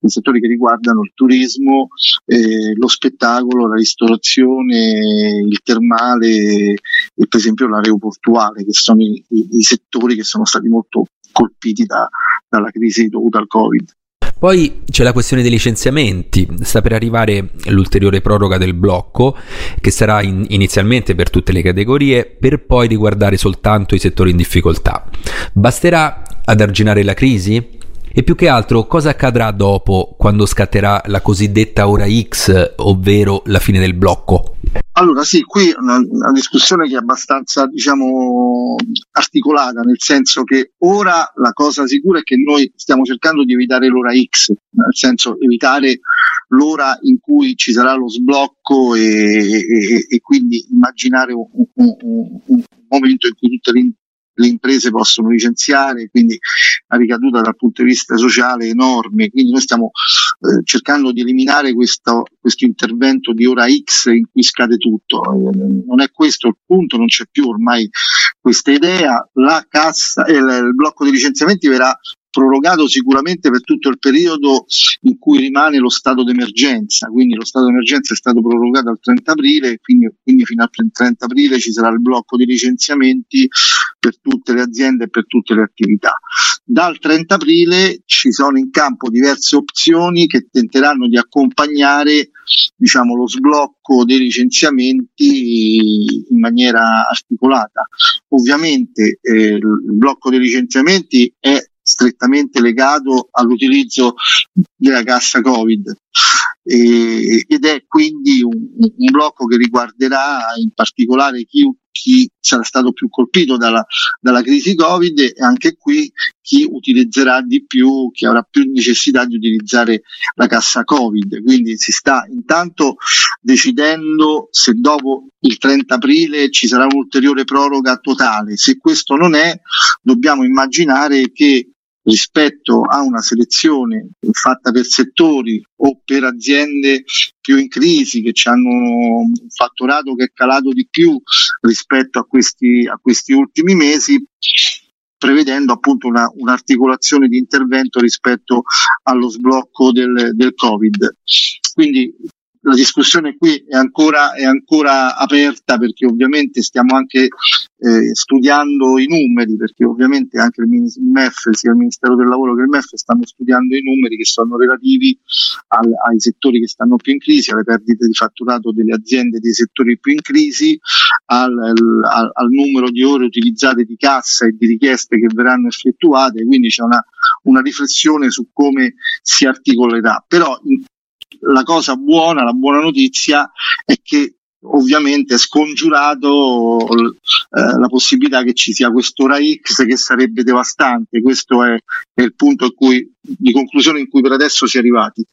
Speaker 7: i settori che riguardano il turismo, eh, lo spettacolo, la ristorazione, il termale e per esempio l'aeroportuale, che sono i, i, i settori che sono stati molto colpiti da, dalla crisi dovuta al Covid.
Speaker 6: Poi c'è la questione dei licenziamenti, sta per arrivare l'ulteriore proroga del blocco che sarà in, inizialmente per tutte le categorie per poi riguardare soltanto i settori in difficoltà. Basterà ad arginare la crisi? E più che altro, cosa accadrà dopo, quando scatterà la cosiddetta ora X, ovvero la fine del blocco?
Speaker 7: Allora sì, qui è una, una, discussione che è abbastanza diciamo, articolata, nel senso che ora la cosa sicura è che noi stiamo cercando di evitare l'ora X, nel senso evitare l'ora in cui ci sarà lo sblocco e, e, e quindi immaginare un, un, un, un momento in cui tutte le le imprese possono licenziare, quindi la ricaduta dal punto di vista sociale enorme, quindi noi stiamo eh, cercando di eliminare questo, questo, intervento di ora X in cui scade tutto. Eh, non è questo il punto, non c'è più ormai questa idea, la cassa, eh, il blocco dei licenziamenti verrà prorogato sicuramente per tutto il periodo in cui rimane lo stato d'emergenza, quindi lo stato d'emergenza è stato prorogato al 30 aprile, quindi, quindi fino al 30 aprile ci sarà il blocco di licenziamenti per tutte le aziende e per tutte le attività. Dal 30 aprile ci sono in campo diverse opzioni che tenteranno di accompagnare diciamo, lo sblocco dei licenziamenti in maniera articolata. Ovviamente eh, il blocco dei licenziamenti è strettamente legato all'utilizzo della cassa Covid e, ed è quindi un, un, blocco che riguarderà in particolare chi, chi sarà stato più colpito dalla, dalla, crisi Covid e anche qui chi utilizzerà di più, chi avrà più necessità di utilizzare la cassa Covid. Quindi si sta intanto decidendo se dopo il 30 aprile ci sarà un'ulteriore proroga totale. Se questo non è, dobbiamo immaginare che rispetto a una selezione fatta per settori o per aziende più in crisi che hanno un fatturato che è calato di più rispetto a questi, a questi ultimi mesi prevedendo appunto una, un'articolazione di intervento rispetto allo sblocco del, del Covid. Quindi la discussione qui è ancora, è ancora aperta perché ovviamente stiamo anche eh, studiando i numeri, perché ovviamente anche il, MEF, sia il Ministero del Lavoro che il MEF stanno studiando i numeri che sono relativi al, ai settori che stanno più in crisi, alle perdite di fatturato delle aziende dei settori più in crisi, al, al, al numero di ore utilizzate di cassa e di richieste che verranno effettuate, quindi c'è una, una riflessione su come si articolerà. Però in, la cosa buona, la buona notizia è che ovviamente è scongiurato eh, la possibilità che ci sia quest'ora X che sarebbe devastante. Questo è, è il punto cui, di conclusione in cui per adesso si è arrivati.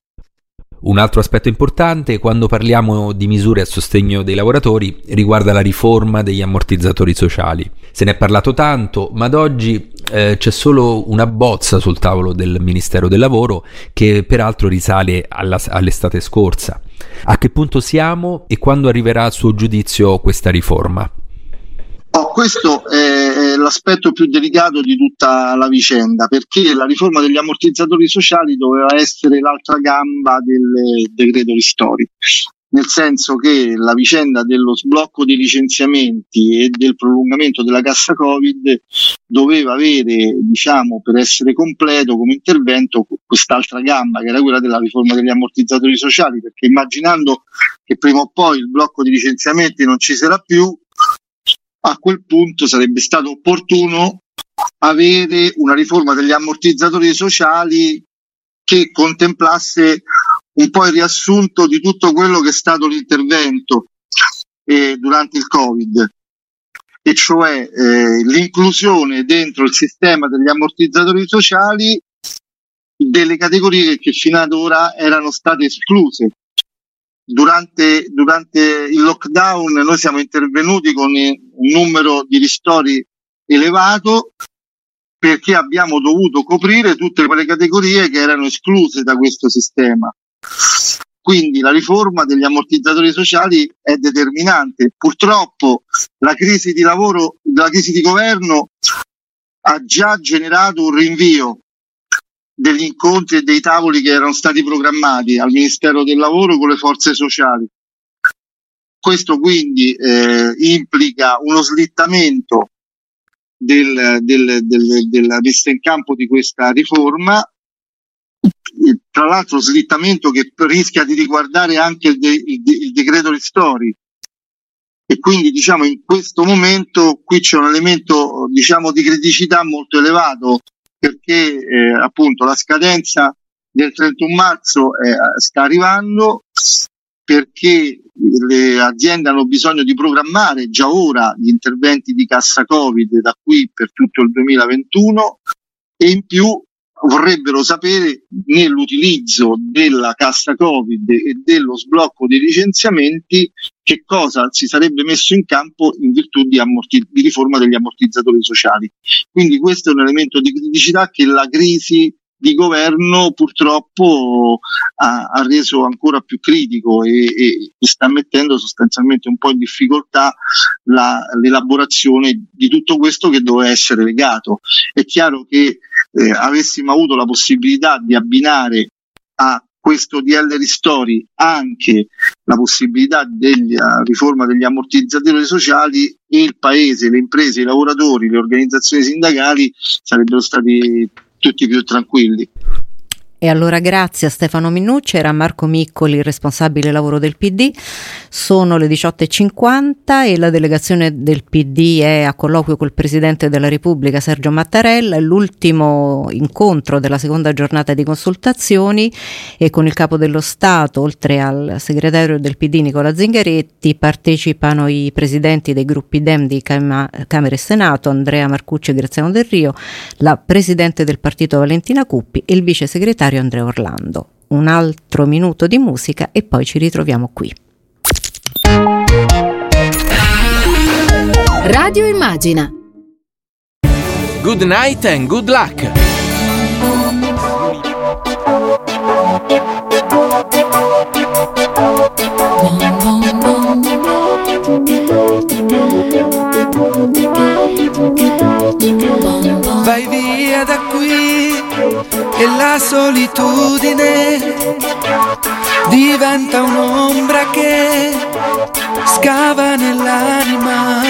Speaker 6: Un altro aspetto importante quando parliamo di misure a sostegno dei lavoratori riguarda la riforma degli ammortizzatori sociali. Se ne è parlato tanto, ma ad oggi eh, c'è solo una bozza sul tavolo del Ministero del Lavoro che peraltro risale alla, all'estate scorsa. A che punto siamo e quando arriverà a suo giudizio questa riforma?
Speaker 7: Oh, questo è l'aspetto più delicato di tutta la vicenda, perché la riforma degli ammortizzatori sociali doveva essere l'altra gamba del decreto ristori, nel senso che la vicenda dello sblocco dei licenziamenti e del prolungamento della cassa Covid doveva avere, diciamo, per essere completo come intervento quest'altra gamba che era quella della riforma degli ammortizzatori sociali, perché immaginando che prima o poi il blocco di licenziamenti non ci sarà più, a quel punto sarebbe stato opportuno avere una riforma degli ammortizzatori sociali che contemplasse un po' il riassunto di tutto quello che è stato l'intervento eh, durante il Covid, e cioè eh, l'inclusione dentro il sistema degli ammortizzatori sociali delle categorie che fino ad ora erano state escluse durante, durante il lockdown noi siamo intervenuti con un numero di ristori elevato perché abbiamo dovuto coprire tutte quelle categorie che erano escluse da questo sistema. Quindi la riforma degli ammortizzatori sociali è determinante. Purtroppo la crisi di lavoro, la crisi di governo ha già generato un rinvio degli incontri e dei tavoli che erano stati programmati al Ministero del Lavoro con le forze sociali. Questo quindi eh, implica uno slittamento del, del, del, della messa in campo di questa riforma, tra l'altro slittamento che rischia di riguardare anche il, de, il, il decreto ristori e quindi diciamo in questo momento qui c'è un elemento diciamo di criticità molto elevato perché eh, appunto la scadenza del 31 marzo eh, sta arrivando perché le aziende hanno bisogno di programmare già ora gli interventi di cassa Covid da qui per tutto il 2021 e in più vorrebbero sapere nell'utilizzo della cassa Covid e dello sblocco dei licenziamenti che cosa si sarebbe messo in campo in virtù di, ammorti- di riforma degli ammortizzatori sociali. Quindi questo è un elemento di criticità che la crisi di governo purtroppo ha, ha reso ancora più critico e, e, sta mettendo sostanzialmente un po' in difficoltà la, l'elaborazione di tutto questo che doveva essere legato. È chiaro che eh, avessimo avuto la possibilità di abbinare a questo DL Ristori anche la possibilità della riforma degli ammortizzatori sociali il paese, le imprese, i lavoratori, le organizzazioni sindacali sarebbero stati tutti più tranquilli.
Speaker 3: E allora grazie a Stefano Minucci, era Marco Miccoli, il responsabile lavoro del PD. Sono le 18.50 e la delegazione del PD è a colloquio col Presidente della Repubblica Sergio Mattarella. L'ultimo incontro della seconda giornata di consultazioni e con il Capo dello Stato, oltre al segretario del PD Nicola Zingaretti, partecipano i presidenti dei gruppi DEM di Cam- Camera e Senato, Andrea Marcucci e Graziano Del Rio, la Presidente del Partito Valentina Cuppi e il Vice Segretario segretario Andrea Orlando. Un altro minuto di musica e poi ci ritroviamo qui.
Speaker 2: Radio Immagina. Good night and good luck.
Speaker 5: Vai via da qui e la solitudine diventa un'ombra che scava nell'anima.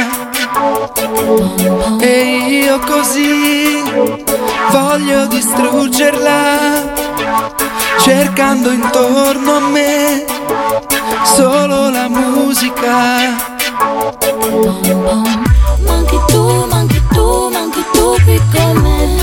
Speaker 5: E io così voglio distruggerla cercando intorno a me solo la musica.
Speaker 8: Manchi tu, manchi tu, manchi tu qui con me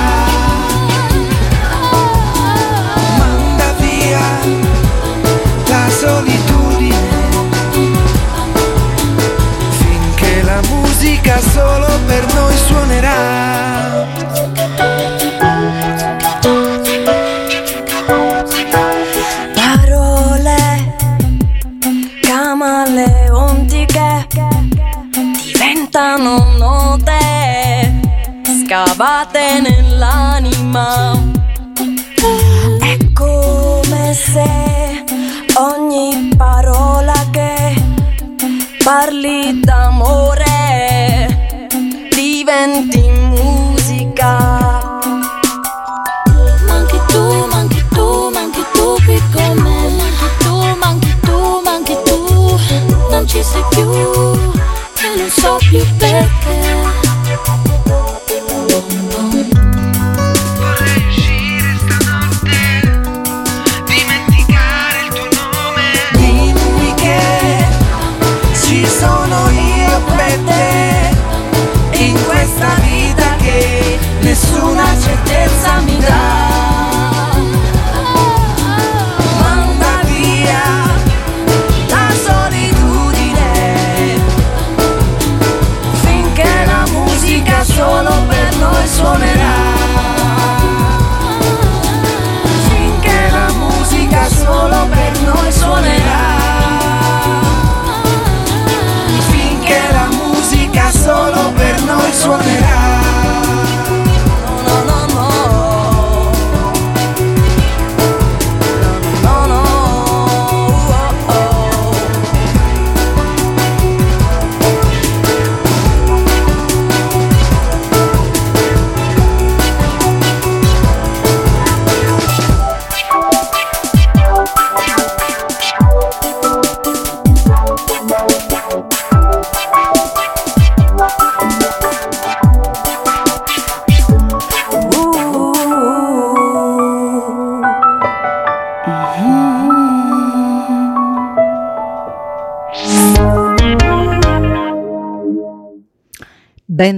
Speaker 5: per noi suonerà. Parole camaleontiche
Speaker 9: diventano note, scavate nell'anima. È se ogni parola che parli d'amore
Speaker 8: Non ci sei più e non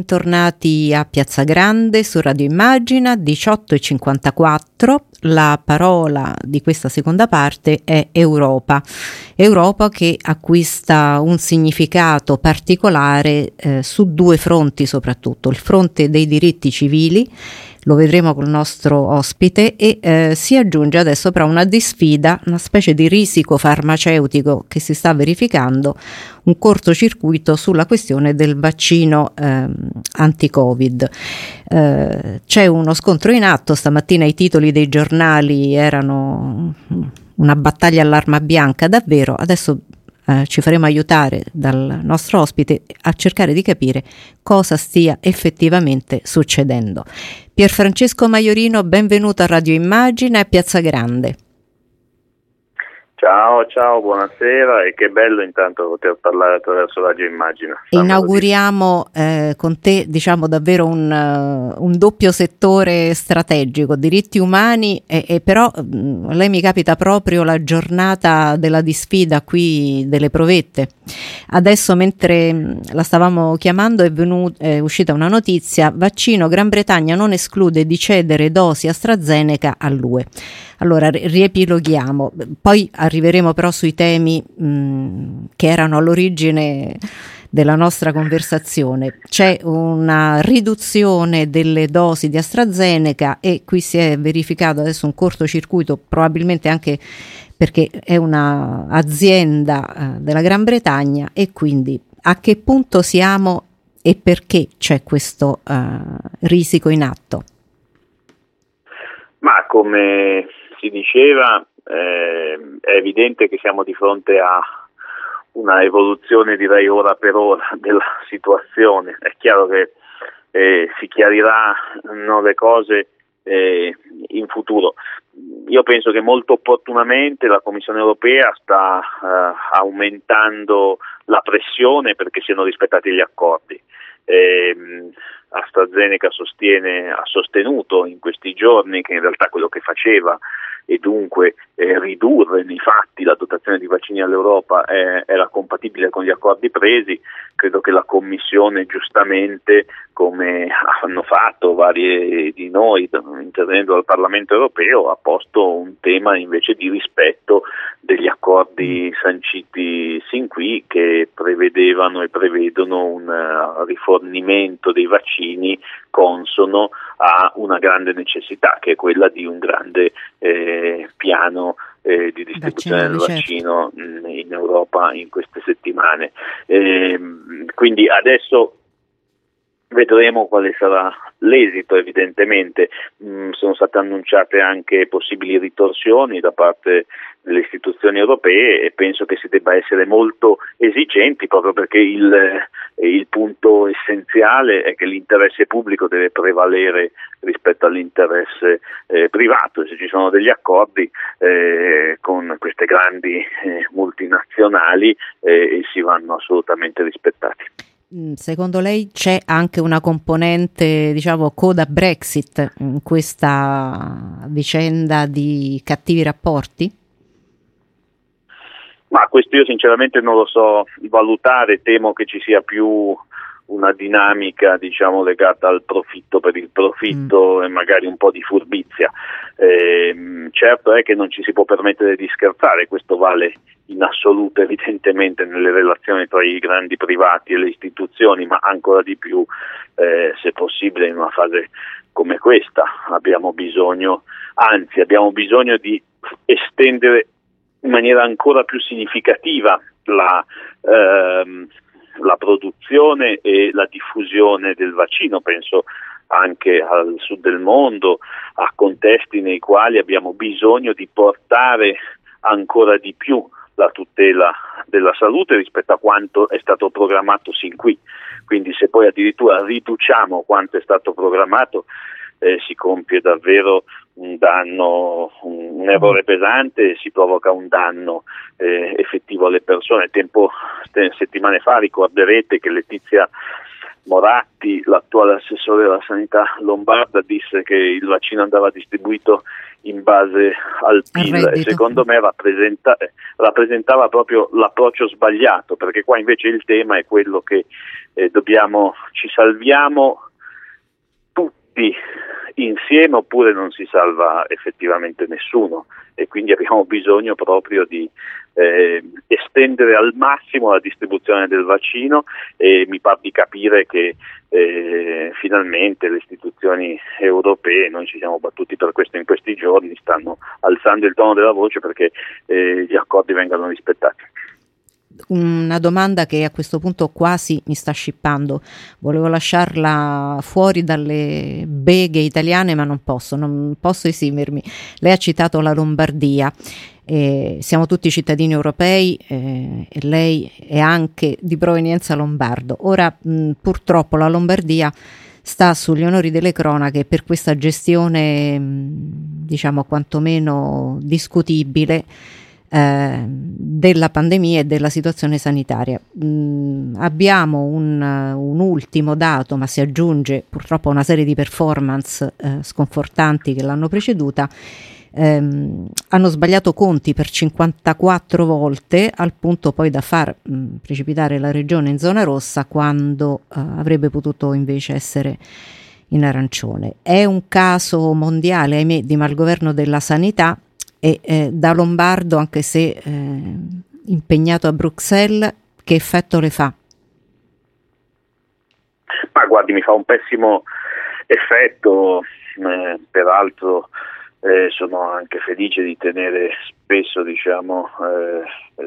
Speaker 3: Bentornati a Piazza Grande su Radio Immagina 18.54. La parola di questa seconda parte è Europa. Europa che acquista un significato particolare eh, su due fronti soprattutto, il fronte dei diritti civili lo vedremo col nostro ospite e eh, si aggiunge adesso però una disfida, una specie di risico farmaceutico che si sta verificando, un cortocircuito sulla questione del vaccino eh, anti-Covid. C'è uno scontro in atto, stamattina i titoli dei giornali erano una battaglia all'arma bianca davvero, adesso eh, ci faremo aiutare dal nostro ospite a cercare di capire cosa stia effettivamente succedendo. Pierfrancesco Maiorino, benvenuto a Radio Immagina e Piazza Grande.
Speaker 10: Ciao, ciao, buonasera e che bello intanto poter parlare attraverso Radio Immagina.
Speaker 3: Inauguriamo eh, con te diciamo davvero un, uh, un, doppio settore strategico, diritti umani e, e però mh, lei mi capita proprio la giornata della disfida qui delle provette. Adesso mentre mh, la stavamo chiamando è, venuta, è uscita una notizia, vaccino Gran Bretagna non esclude di cedere dosi AstraZeneca all'UE. Allora riepiloghiamo, poi arriveremo però sui temi mh, che erano all'origine della nostra conversazione. C'è una riduzione delle dosi di AstraZeneca e qui si è verificato adesso un cortocircuito, probabilmente anche perché è un'azienda eh, della Gran Bretagna e quindi a che punto siamo e perché c'è questo eh, risico in atto?
Speaker 10: Ma come si diceva, eh, è evidente che siamo di fronte a una evoluzione direi ora per ora della situazione. È chiaro che eh, si chiariranno le cose eh, in futuro. Io penso che molto opportunamente la Commissione europea sta eh, aumentando la pressione perché siano rispettati gli accordi. Eh, AstraZeneca sostiene, ha sostenuto in questi giorni che in realtà quello che faceva e dunque eh, ridurre nei fatti la dotazione di vaccini all'Europa eh, era compatibile con gli accordi presi, credo che la Commissione giustamente, come hanno fatto vari di noi intervenendo al Parlamento europeo, ha posto un tema invece di rispetto degli accordi sanciti sin qui che prevedevano e prevedono un uh, rifornimento dei vaccini consono a una grande necessità che è quella di un grande eh, piano eh, di distribuzione del
Speaker 3: Vaccinale,
Speaker 10: vaccino mh, in Europa in queste settimane. Ehm, quindi adesso vedremo quale sarà l'esito evidentemente. Mm, sono state annunciate anche possibili ritorsioni da parte delle istituzioni europee e penso che si debba essere molto esigenti proprio perché il, il punto essenziale è che l'interesse pubblico deve prevalere rispetto all'interesse eh, privato. Se ci sono degli accordi eh, con queste grandi eh, multinazionali eh, essi vanno assolutamente rispettati.
Speaker 3: Mm, Secondo lei c'è anche una componente, diciamo, coda Brexit in questa vicenda di cattivi rapporti?
Speaker 10: Ma questo io sinceramente non lo so valutare, temo che ci sia più una dinamica diciamo legata al profitto per il profitto e magari un po' di furbizia. Ehm, certo è che non ci si può permettere di scherzare, questo vale in assoluto evidentemente nelle relazioni tra i grandi privati e le istituzioni, ma ancora di più eh, se possibile in una fase come questa. Abbiamo bisogno, anzi abbiamo bisogno di estendere in maniera ancora più significativa la, ehm, la produzione e la diffusione del vaccino, penso anche al sud del mondo, a contesti nei quali abbiamo bisogno di portare ancora di più la tutela della salute rispetto a quanto è stato programmato sin qui. Quindi se poi addirittura riduciamo quanto è stato programmato eh, si compie davvero un danno, un errore pesante, si provoca un danno eh, effettivo alle persone. Tempo, settimane fa ricorderete che Letizia Moratti, l'attuale assessore della sanità lombarda, disse che il vaccino andava distribuito in base al PIL e secondo me rappresenta, rappresentava proprio l'approccio sbagliato perché qua invece il tema è quello che eh, dobbiamo, ci salviamo tutti insieme oppure non si salva effettivamente nessuno? E quindi abbiamo bisogno proprio di eh, estendere al massimo la distribuzione del vaccino e mi pare di capire che eh, finalmente le istituzioni europee, noi ci siamo battuti per questo in questi giorni, stanno alzando il tono della voce perché eh, gli accordi vengano rispettati
Speaker 3: una domanda che a questo punto quasi mi sta scippando. Volevo lasciarla fuori dalle beghe italiane, ma non posso, non posso esimermi. Lei ha citato la Lombardia. Eh, siamo tutti cittadini europei eh, e lei è anche di provenienza lombardo. Ora, mh, purtroppo, la Lombardia sta sugli onori delle cronache per questa gestione, mh, diciamo, quantomeno discutibile eh, della pandemia e della situazione sanitaria. Mm, abbiamo un, un, ultimo dato, ma si aggiunge purtroppo una serie di performance eh, sconfortanti che l'hanno preceduta. Ehm, hanno sbagliato conti per 54 volte al punto poi da far mh, mm, precipitare la regione in zona rossa quando eh, avrebbe potuto invece essere in arancione. È un caso mondiale, ahimè, di malgoverno della sanità e eh, da Lombardo, anche se eh, impegnato a Bruxelles, che effetto le fa?
Speaker 10: Ma guardi, mi fa un pessimo effetto, eh, peraltro eh, sono anche felice di tenere spesso diciamo, eh,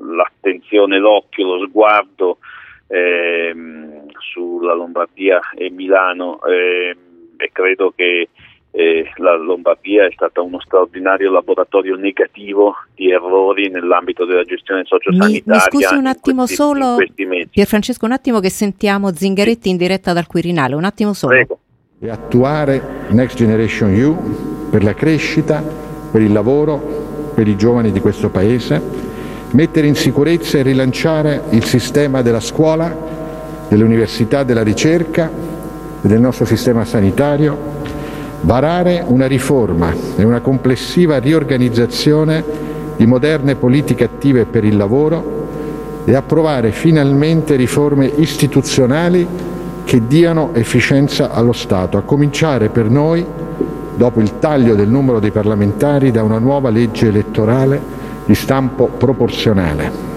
Speaker 10: l'attenzione, l'occhio, lo sguardo ehm, sulla Lombardia e Milano ehm, e credo che eh, la Lombardia è stata uno straordinario laboratorio negativo di errori nell'ambito della gestione sociosanitaria.
Speaker 3: Mi, mi scusi un attimo questi, solo, Pierfrancesco, un attimo che sentiamo Zingaretti in diretta dal Quirinale, un attimo solo.
Speaker 10: Prego.
Speaker 11: E attuare Next Generation EU per la crescita, per il lavoro, per i giovani di questo Paese, mettere in sicurezza e rilanciare il sistema della scuola, dell'università, della ricerca e del nostro sistema sanitario, varare una riforma e una complessiva riorganizzazione di moderne politiche attive per il lavoro e approvare finalmente riforme istituzionali che diano efficienza allo Stato, a cominciare per noi, dopo il taglio del numero dei parlamentari, da una nuova legge elettorale di stampo proporzionale.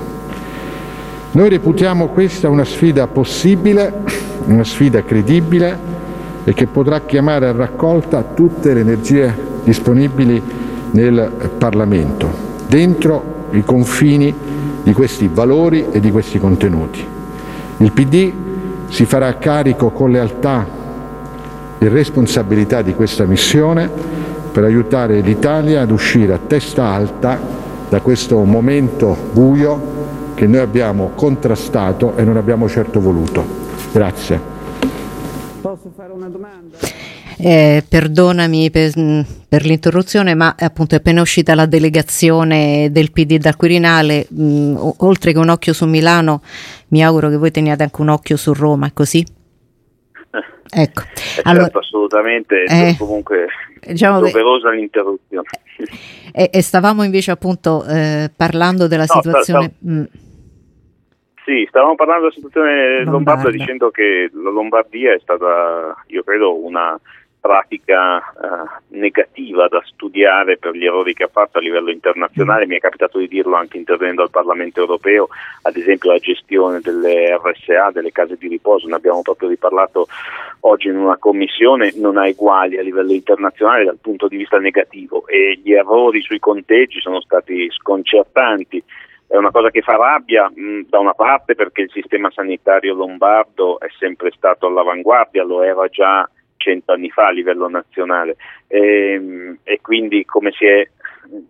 Speaker 11: Noi reputiamo questa una sfida possibile, una sfida credibile, e che potrà chiamare a raccolta tutte le energie disponibili nel Parlamento, dentro i confini di questi valori e di questi contenuti. Il PD si farà carico con lealtà e responsabilità di questa missione per aiutare l'Italia ad uscire a testa alta da questo momento buio che noi abbiamo contrastato e non abbiamo certo voluto. Grazie.
Speaker 12: Fare una domanda?
Speaker 3: Eh, perdonami per, per, l'interruzione, ma appunto è appena uscita la delegazione del PD dal Quirinale, mh, oltre che un occhio su Milano, mi auguro che voi teniate anche un occhio su Roma, è così? Ecco,
Speaker 10: eh, certo, allora, assolutamente, eh, comunque diciamo doverosa che, l'interruzione.
Speaker 3: E, e, stavamo invece appunto eh, parlando della no, situazione... Sta, sta, mm.
Speaker 10: Sì, stavamo parlando della situazione lombarda. lombarda dicendo che la Lombardia è stata, io credo, una pratica eh, negativa da studiare per gli errori che ha fatto a livello internazionale, mm. mi è capitato di dirlo anche intervenendo al Parlamento europeo, ad esempio la gestione delle RSA, delle case di riposo, ne abbiamo proprio riparlato oggi in una commissione, non ha uguali a livello internazionale dal punto di vista negativo e gli errori sui conteggi sono stati sconcertanti è una cosa che fa rabbia mh, da una parte perché il sistema sanitario lombardo è sempre stato all'avanguardia, lo era già cento anni fa a livello nazionale. E, ehm, e quindi come si è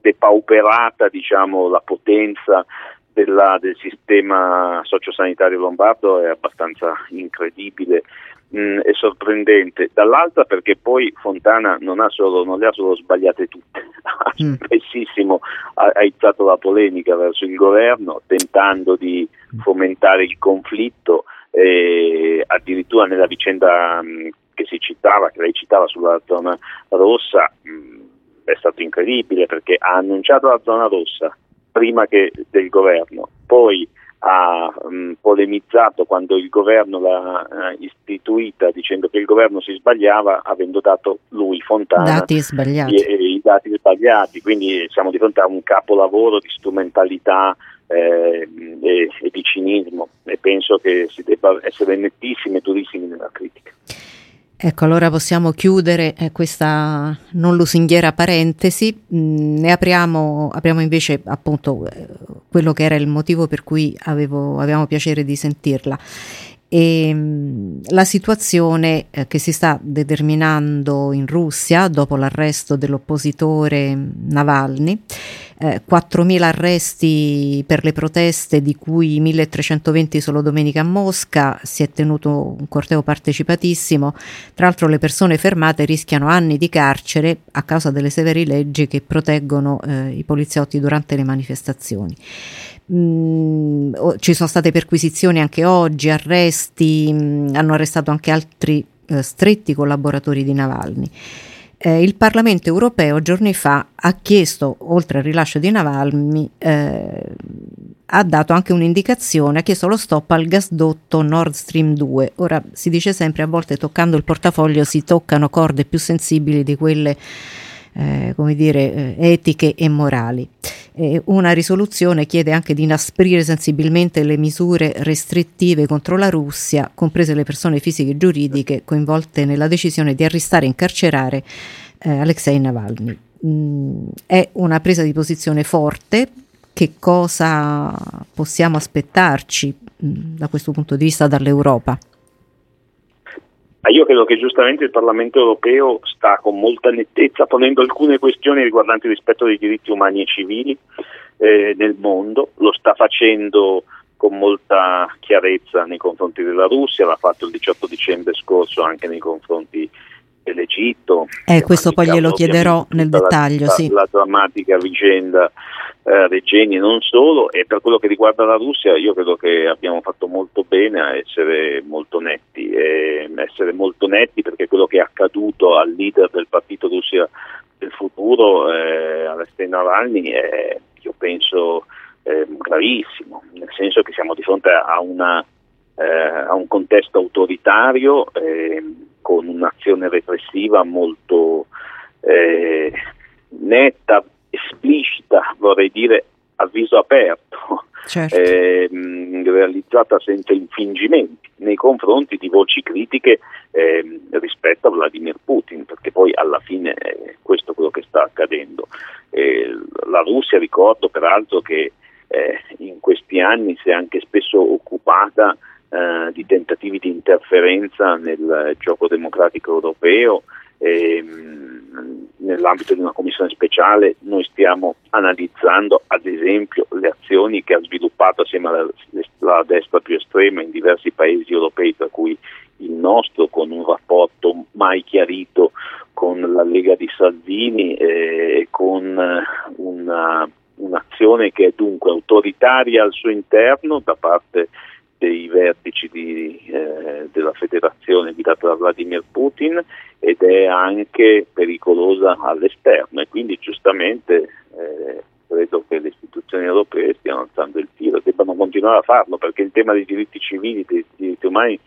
Speaker 10: depauperata diciamo, la potenza della, del sistema sociosanitario lombardo è abbastanza incredibile mh, e sorprendente. Dall'altra perché poi Fontana non, solo, non, le ha solo sbagliate tutte, ha mm. spessissimo ha, ha izzato la polemica verso il governo tentando di fomentare il conflitto eh, addirittura nella vicenda mh, che si citava, che lei citava sulla zona rossa, mh, è stato incredibile perché ha annunciato la zona rossa prima che del governo, poi ha mh, polemizzato quando il governo l'ha uh, istituita dicendo che il governo si sbagliava avendo dato lui, Fontana,
Speaker 3: dati.
Speaker 10: I, i dati sbagliati, quindi siamo di fronte a un capolavoro di strumentalità eh, e, e di cinismo e penso che si debba essere nettissimi e durissimi nella critica.
Speaker 3: Ecco, allora possiamo chiudere eh, questa non lusinghiera parentesi, mm, ne apriamo, apriamo invece appunto eh, quello che era il motivo per cui avevo, avevamo piacere di sentirla. E, mm, la situazione eh, che si sta determinando in Russia dopo l'arresto dell'oppositore Navalny eh, 4.000 arresti per le proteste, di cui 1.320 solo domenica a Mosca, si è tenuto un corteo partecipatissimo, tra l'altro le persone fermate rischiano anni di carcere a causa delle severe leggi che proteggono eh, i poliziotti durante le manifestazioni. Mm, ci sono state perquisizioni anche oggi, arresti, mm, hanno arrestato anche altri eh, stretti collaboratori di Navalny eh, il Parlamento europeo giorni fa ha chiesto, oltre al rilascio di Navalny, eh, ha dato anche un'indicazione, ha chiesto lo stop al gasdotto Nord Stream 2. Ora si dice sempre, a volte toccando il portafoglio si toccano corde più sensibili di quelle eh, come dire, eh, etiche e morali. Eh, una risoluzione chiede anche di inasprire sensibilmente le misure restrittive contro la Russia, comprese le persone fisiche e giuridiche coinvolte nella decisione di arrestare e incarcerare eh, Alexei Navalny. Mm, è una presa di posizione forte. Che cosa possiamo aspettarci mm, da questo punto di vista dall'Europa?
Speaker 10: Io credo che giustamente il Parlamento europeo sta con molta nettezza ponendo alcune questioni riguardanti il rispetto dei diritti umani e civili eh, nel mondo, lo sta facendo con molta chiarezza nei confronti della Russia, l'ha fatto il 18 dicembre scorso anche nei confronti dell'Egitto.
Speaker 3: Eh, questo poi glielo chiederò nel dettaglio.
Speaker 10: La,
Speaker 3: sì.
Speaker 10: la drammatica vicenda eh, Regeni non solo e per quello che riguarda la Russia io credo che abbiamo fatto molto bene a essere molto netti, e essere molto netti perché quello che è accaduto al leader del partito Russia del futuro, eh, Alexei Navalny, è io penso eh, gravissimo, nel senso che siamo di fronte a, una, eh, a un contesto autoritario eh, con un'azione repressiva molto eh, netta, esplicita, vorrei dire a viso aperto, certo. eh, realizzata senza infingimenti nei confronti di voci critiche eh, rispetto a Vladimir Putin, perché poi alla fine è questo quello che sta accadendo. la Russia ricordo peraltro che eh, in questi anni si è anche spesso occupata eh, di tentativi di interferenza nel gioco democratico europeo. Ehm, nell'ambito di una commissione speciale noi stiamo analizzando ad esempio le azioni che ha sviluppato assieme alla, alla destra più estrema in diversi paesi europei, tra cui il nostro, con un rapporto mai chiarito con la Lega di Salvini e eh, con una, un'azione che è dunque autoritaria al suo interno da parte dei vertici di, eh, della federazione guidata da Vladimir Putin ed è anche pericolosa all'esterno e quindi giustamente eh, credo che le istituzioni europee stiano alzando il tiro, debbano continuare a farlo perché il tema dei diritti civili, dei diritti umani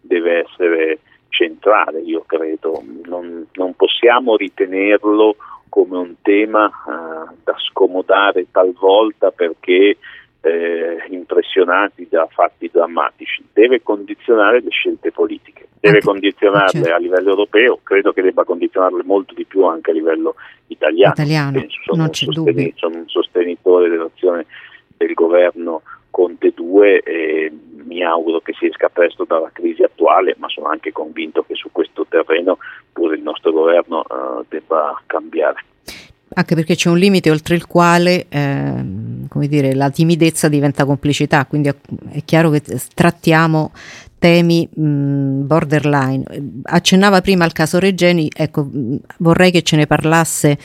Speaker 10: deve essere centrale, io credo, non, non possiamo ritenerlo come un tema eh, da scomodare talvolta perché eh, impressionati da fatti drammatici, deve condizionare le scelte politiche, deve condizionarle certo. a livello europeo, credo che debba condizionarle molto di più anche a livello italiano.
Speaker 3: italiano
Speaker 10: sono,
Speaker 3: non c'è sosten-
Speaker 10: sono un sostenitore dell'azione del governo Conte 2 e mi auguro che si esca presto dalla crisi attuale, ma sono anche convinto che su questo terreno pure il nostro governo uh, debba cambiare
Speaker 3: anche perché c'è un limite oltre il quale eh, come dire, la timidezza diventa complicità, quindi è, chiaro che trattiamo temi mh, borderline. Accennava prima al caso Regeni, ecco, vorrei che ce ne parlasse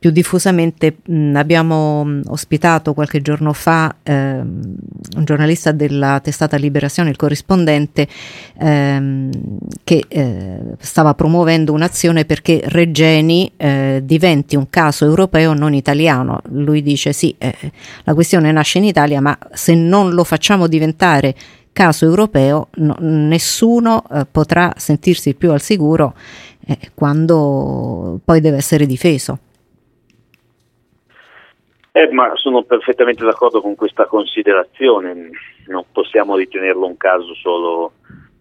Speaker 3: più diffusamente mh, abbiamo mh, ospitato qualche giorno fa ehm, un giornalista della testata Liberazione, il corrispondente, ehm, che eh, stava promuovendo un'azione perché Regeni eh, diventi un caso europeo non italiano. Lui dice sì, eh, la questione nasce in Italia, ma se non lo facciamo diventare caso europeo no, nessuno eh, potrà sentirsi più al sicuro eh, quando poi deve essere difeso.
Speaker 10: Eh, ma sono perfettamente d'accordo con questa considerazione, non possiamo ritenerlo un caso solo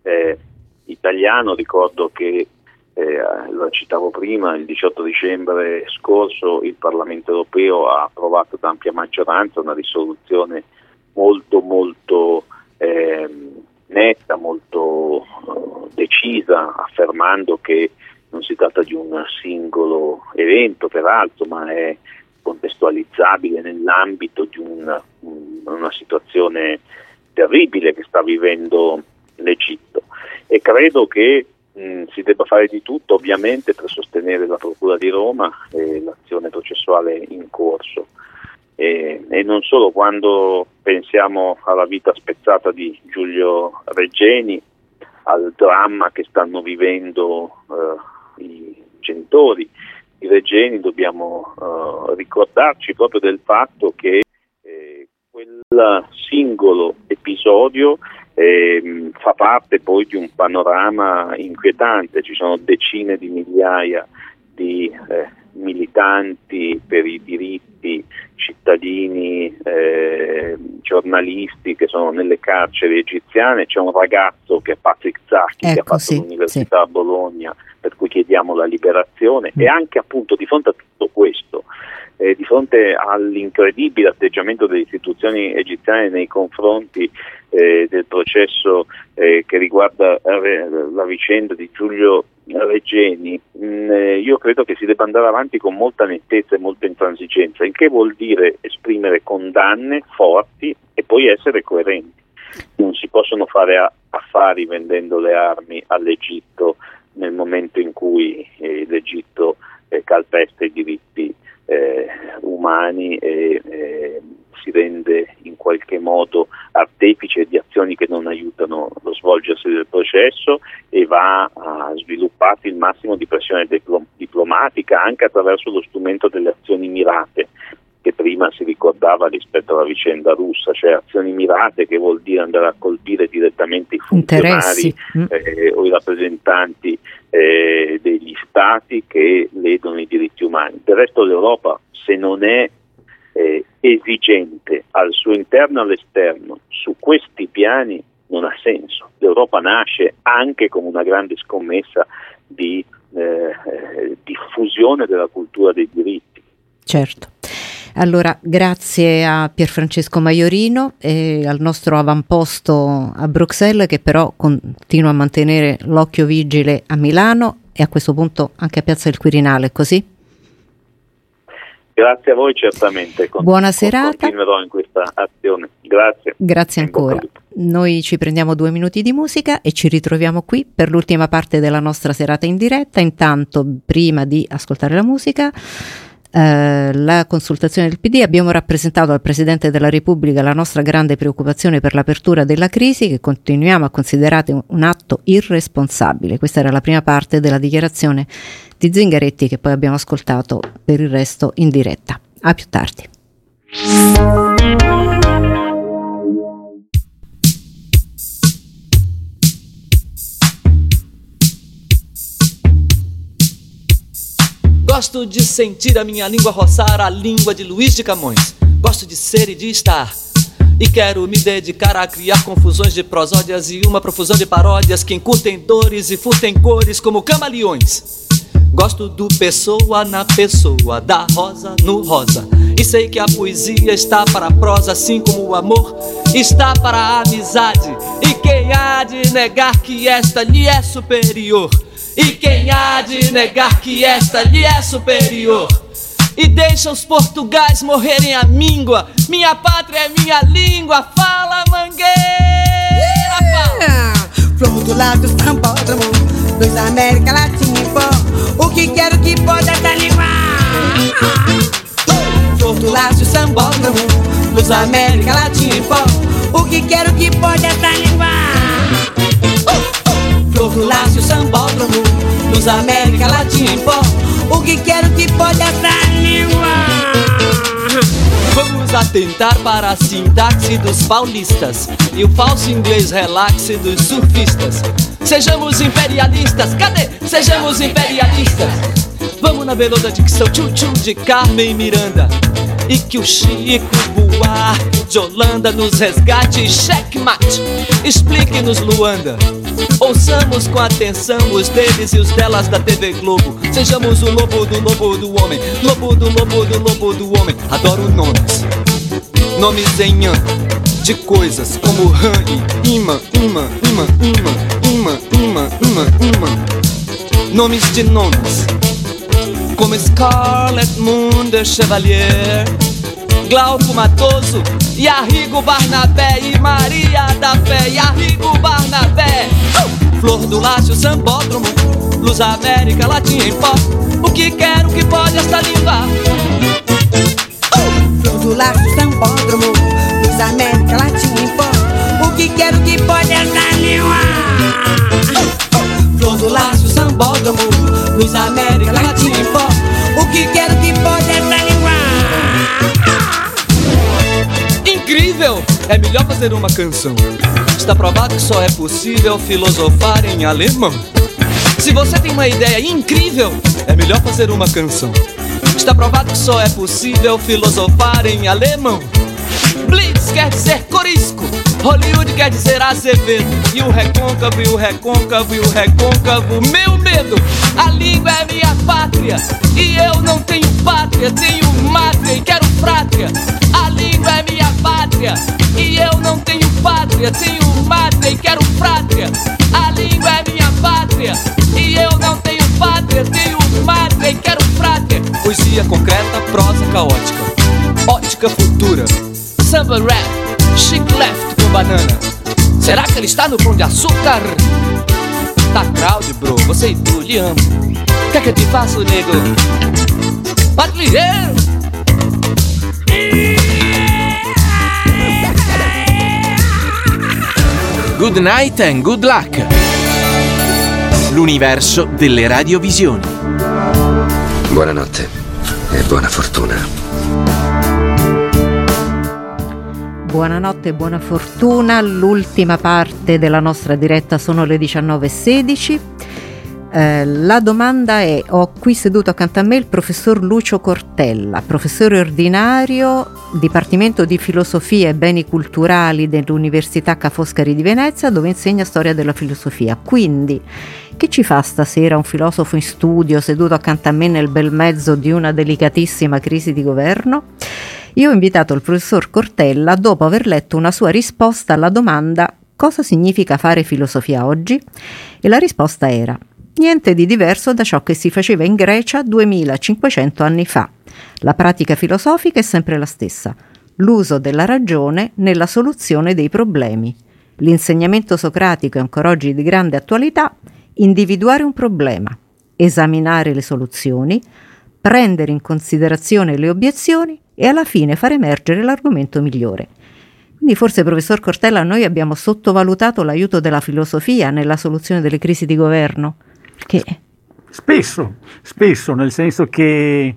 Speaker 10: eh, italiano, ricordo che, eh, lo citavo prima, il 18 dicembre scorso il Parlamento europeo ha approvato ad ampia maggioranza una risoluzione molto molto ehm, netta, molto eh, decisa, affermando che non si tratta di un singolo evento peraltro, ma è contestualizzabile nell'ambito di una, una situazione terribile che sta vivendo l'Egitto. E credo che mh, si debba fare di tutto ovviamente per sostenere la Procura di Roma e l'azione processuale in corso. E, e non solo quando pensiamo alla vita spezzata di Giulio Reggeni al dramma che stanno vivendo eh, i genitori i Regeni dobbiamo uh, ricordarci proprio del fatto che eh, quel singolo episodio eh, fa parte poi di un panorama inquietante, ci sono decine di migliaia di eh, militanti per i diritti, cittadini, eh, giornalisti che sono nelle carceri egiziane, c'è un ragazzo che è Patrick Zacchi ecco, che ha ecco, fatto sì, l'università sì. a Bologna per cui chiediamo la liberazione mm. e anche appunto di fronte a tutto questo, eh, di fronte all'incredibile atteggiamento delle istituzioni egiziane nei confronti eh, del processo eh, che riguarda eh, la vicenda di Giulio Reggeni, mh, mm, eh, io credo che si debba andare avanti con molta nettezza e molta intransigenza, il che vuol dire esprimere condanne forti e poi essere coerenti. Non si possono fare affari vendendo le armi all'Egitto nel momento in cui eh, l'Egitto eh, calpesta i diritti eh, umani e eh, si rende in qualche modo artefice di azioni che non aiutano lo svolgersi del processo e va a sviluppare il massimo di pressione diplomatica anche attraverso lo strumento delle azioni mirate che prima si ricordava rispetto alla vicenda russa, cioè azioni mirate che vuol dire andare a colpire direttamente i funzionari mm. eh, o i rappresentanti eh, degli stati che ledono i diritti umani. Del resto l'Europa se non è eh, esigente al suo interno e all'esterno su questi piani non ha senso. L'Europa nasce anche come una grande scommessa di eh, eh, diffusione della cultura dei diritti
Speaker 3: Certo. Allora, grazie a Pierfrancesco Maiorino e al nostro avamposto a Bruxelles che però continua a mantenere l'occhio vigile a Milano e a questo punto anche a Piazza del Quirinale, così?
Speaker 10: Grazie a voi certamente. Con,
Speaker 3: Buona serata.
Speaker 10: Continuerò in questa azione. Grazie.
Speaker 3: Grazie ancora. Noi ci prendiamo due minuti di musica e ci ritroviamo qui per l'ultima parte della nostra serata in diretta. Intanto, prima di ascoltare la musica, eh, la consultazione del PD abbiamo rappresentato al Presidente della Repubblica la nostra grande preoccupazione per l'apertura della crisi che continuiamo a considerare un, atto irresponsabile. Questa era la prima parte della dichiarazione di Zingaretti che poi abbiamo ascoltato per il resto in diretta. A più tardi.
Speaker 13: Gosto de sentir a minha língua roçar a língua de Luiz de Camões. Gosto de ser e de estar. E quero me dedicar a criar confusões de prosódias e uma profusão de paródias que encurtem dores e furtem cores como camaleões. Gosto do pessoa na pessoa, da rosa no rosa. E sei que a poesia está para a prosa, assim como o amor está para a amizade. E quem há de negar que esta lhe é superior? E quem há de negar que esta lhe é superior? E deixa os portugais morrerem a míngua. Minha pátria é minha língua. Fala, mangueira! Fala!
Speaker 14: Flor do lado do sambódromo, dos América Latina pó. O que quero que pode essa língua? Flor do laço sambódromo, dos América Latina pó. O que quero que pode essa língua? Flor laço sambódromo, dos América Latina em pó. O que quero que pode essa língua?
Speaker 13: Vamos atentar para a sintaxe dos paulistas e o falso inglês relaxe dos surfistas. Sejamos imperialistas, cadê? Sejamos imperialistas. Vamos na beleza dicção tchu-tchu de Carmen Miranda. E que o Chico Buarque de Holanda nos resgate checkmate. Explique-nos, Luanda. Ouçamos com atenção os deles e os delas da TV Globo. Sejamos o lobo do lobo do homem, lobo do lobo do lobo do homem. Adoro nomes, nomes em an de coisas como ran e imã, imã, imã, imã, imã, imã, imã, imã. Nomes de nomes como Scarlet Moon de Chevalier, Glauco Matoso e Arrigo Barnabé e Maria da Fé e Arrigo Barnabé. Flor do Lácio Sambódromo, Luz América Latina em pó. O que quero que pode esta língua?
Speaker 14: Flor do laço sambódromo, dos América Latina em pó. O que quero que pode essa língua? Flor do laço sambódromo, dos América Latina em pó. O que quero que pode essa língua?
Speaker 13: Incrível! É melhor fazer uma canção. Está provado que só é possível filosofar em alemão. Se você tem uma ideia incrível, é melhor fazer uma canção. Está provado que só é possível filosofar em alemão. Blitz quer dizer corisco, Hollywood quer dizer Azevedo. E o recôncavo, e o recôncavo, e o recôncavo, meu A língua é minha pátria, e eu não tenho pátria, tenho mátria e quero frátria. A língua é minha pátria, e eu não tenho pátria, tenho mátria e quero frátria. A língua é minha pátria, e eu não tenho pátria, tenho mátria e quero frátria. Poesia concreta, prosa caótica, ótica futura, samba rap, chic left com banana. Será que ele está no pão de açúcar? Tá crowd, bro, você e tu, lhe amo. O que é que eu te faço, nego? Patrulheiro!
Speaker 2: Good night and good luck. L'universo delle radiovisioni.
Speaker 15: Buonanotte e buona fortuna.
Speaker 3: Buonanotte e buona fortuna. L'ultima parte della nostra diretta sono le 19.16. Eh, la domanda è: ho qui seduto accanto a me il professor Lucio Cortella, professore ordinario, Dipartimento di Filosofia e Beni Culturali dell'Università Ca' Foscari di Venezia, dove insegna storia della filosofia. Quindi, che ci fa stasera un filosofo in studio seduto accanto a me nel bel mezzo di una delicatissima crisi di governo? Io ho invitato il professor Cortella dopo aver letto una sua risposta alla domanda cosa significa fare filosofia oggi? E la risposta era niente di diverso da ciò che si faceva in Grecia 2500 anni fa. La pratica filosofica è sempre la stessa, l'uso della ragione nella soluzione dei problemi. L'insegnamento socratico è ancora oggi di grande attualità, individuare un problema, esaminare le soluzioni, prendere in considerazione le obiezioni e alla fine far emergere l'argomento migliore. Quindi forse, professor Cortella, noi abbiamo sottovalutato l'aiuto della filosofia nella soluzione delle crisi di governo. Che...
Speaker 16: Spesso, spesso, nel senso che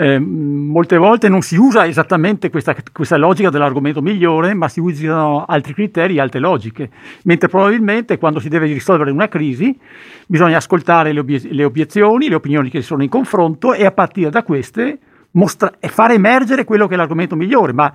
Speaker 16: eh, molte volte non si usa esattamente questa, questa, logica dell'argomento migliore, ma si usano altri criteri, altre logiche, mentre probabilmente quando si deve risolvere una crisi bisogna ascoltare le, obie- le obiezioni, le opinioni che sono in confronto e a partire da queste mostra- fare emergere quello che è l'argomento migliore, ma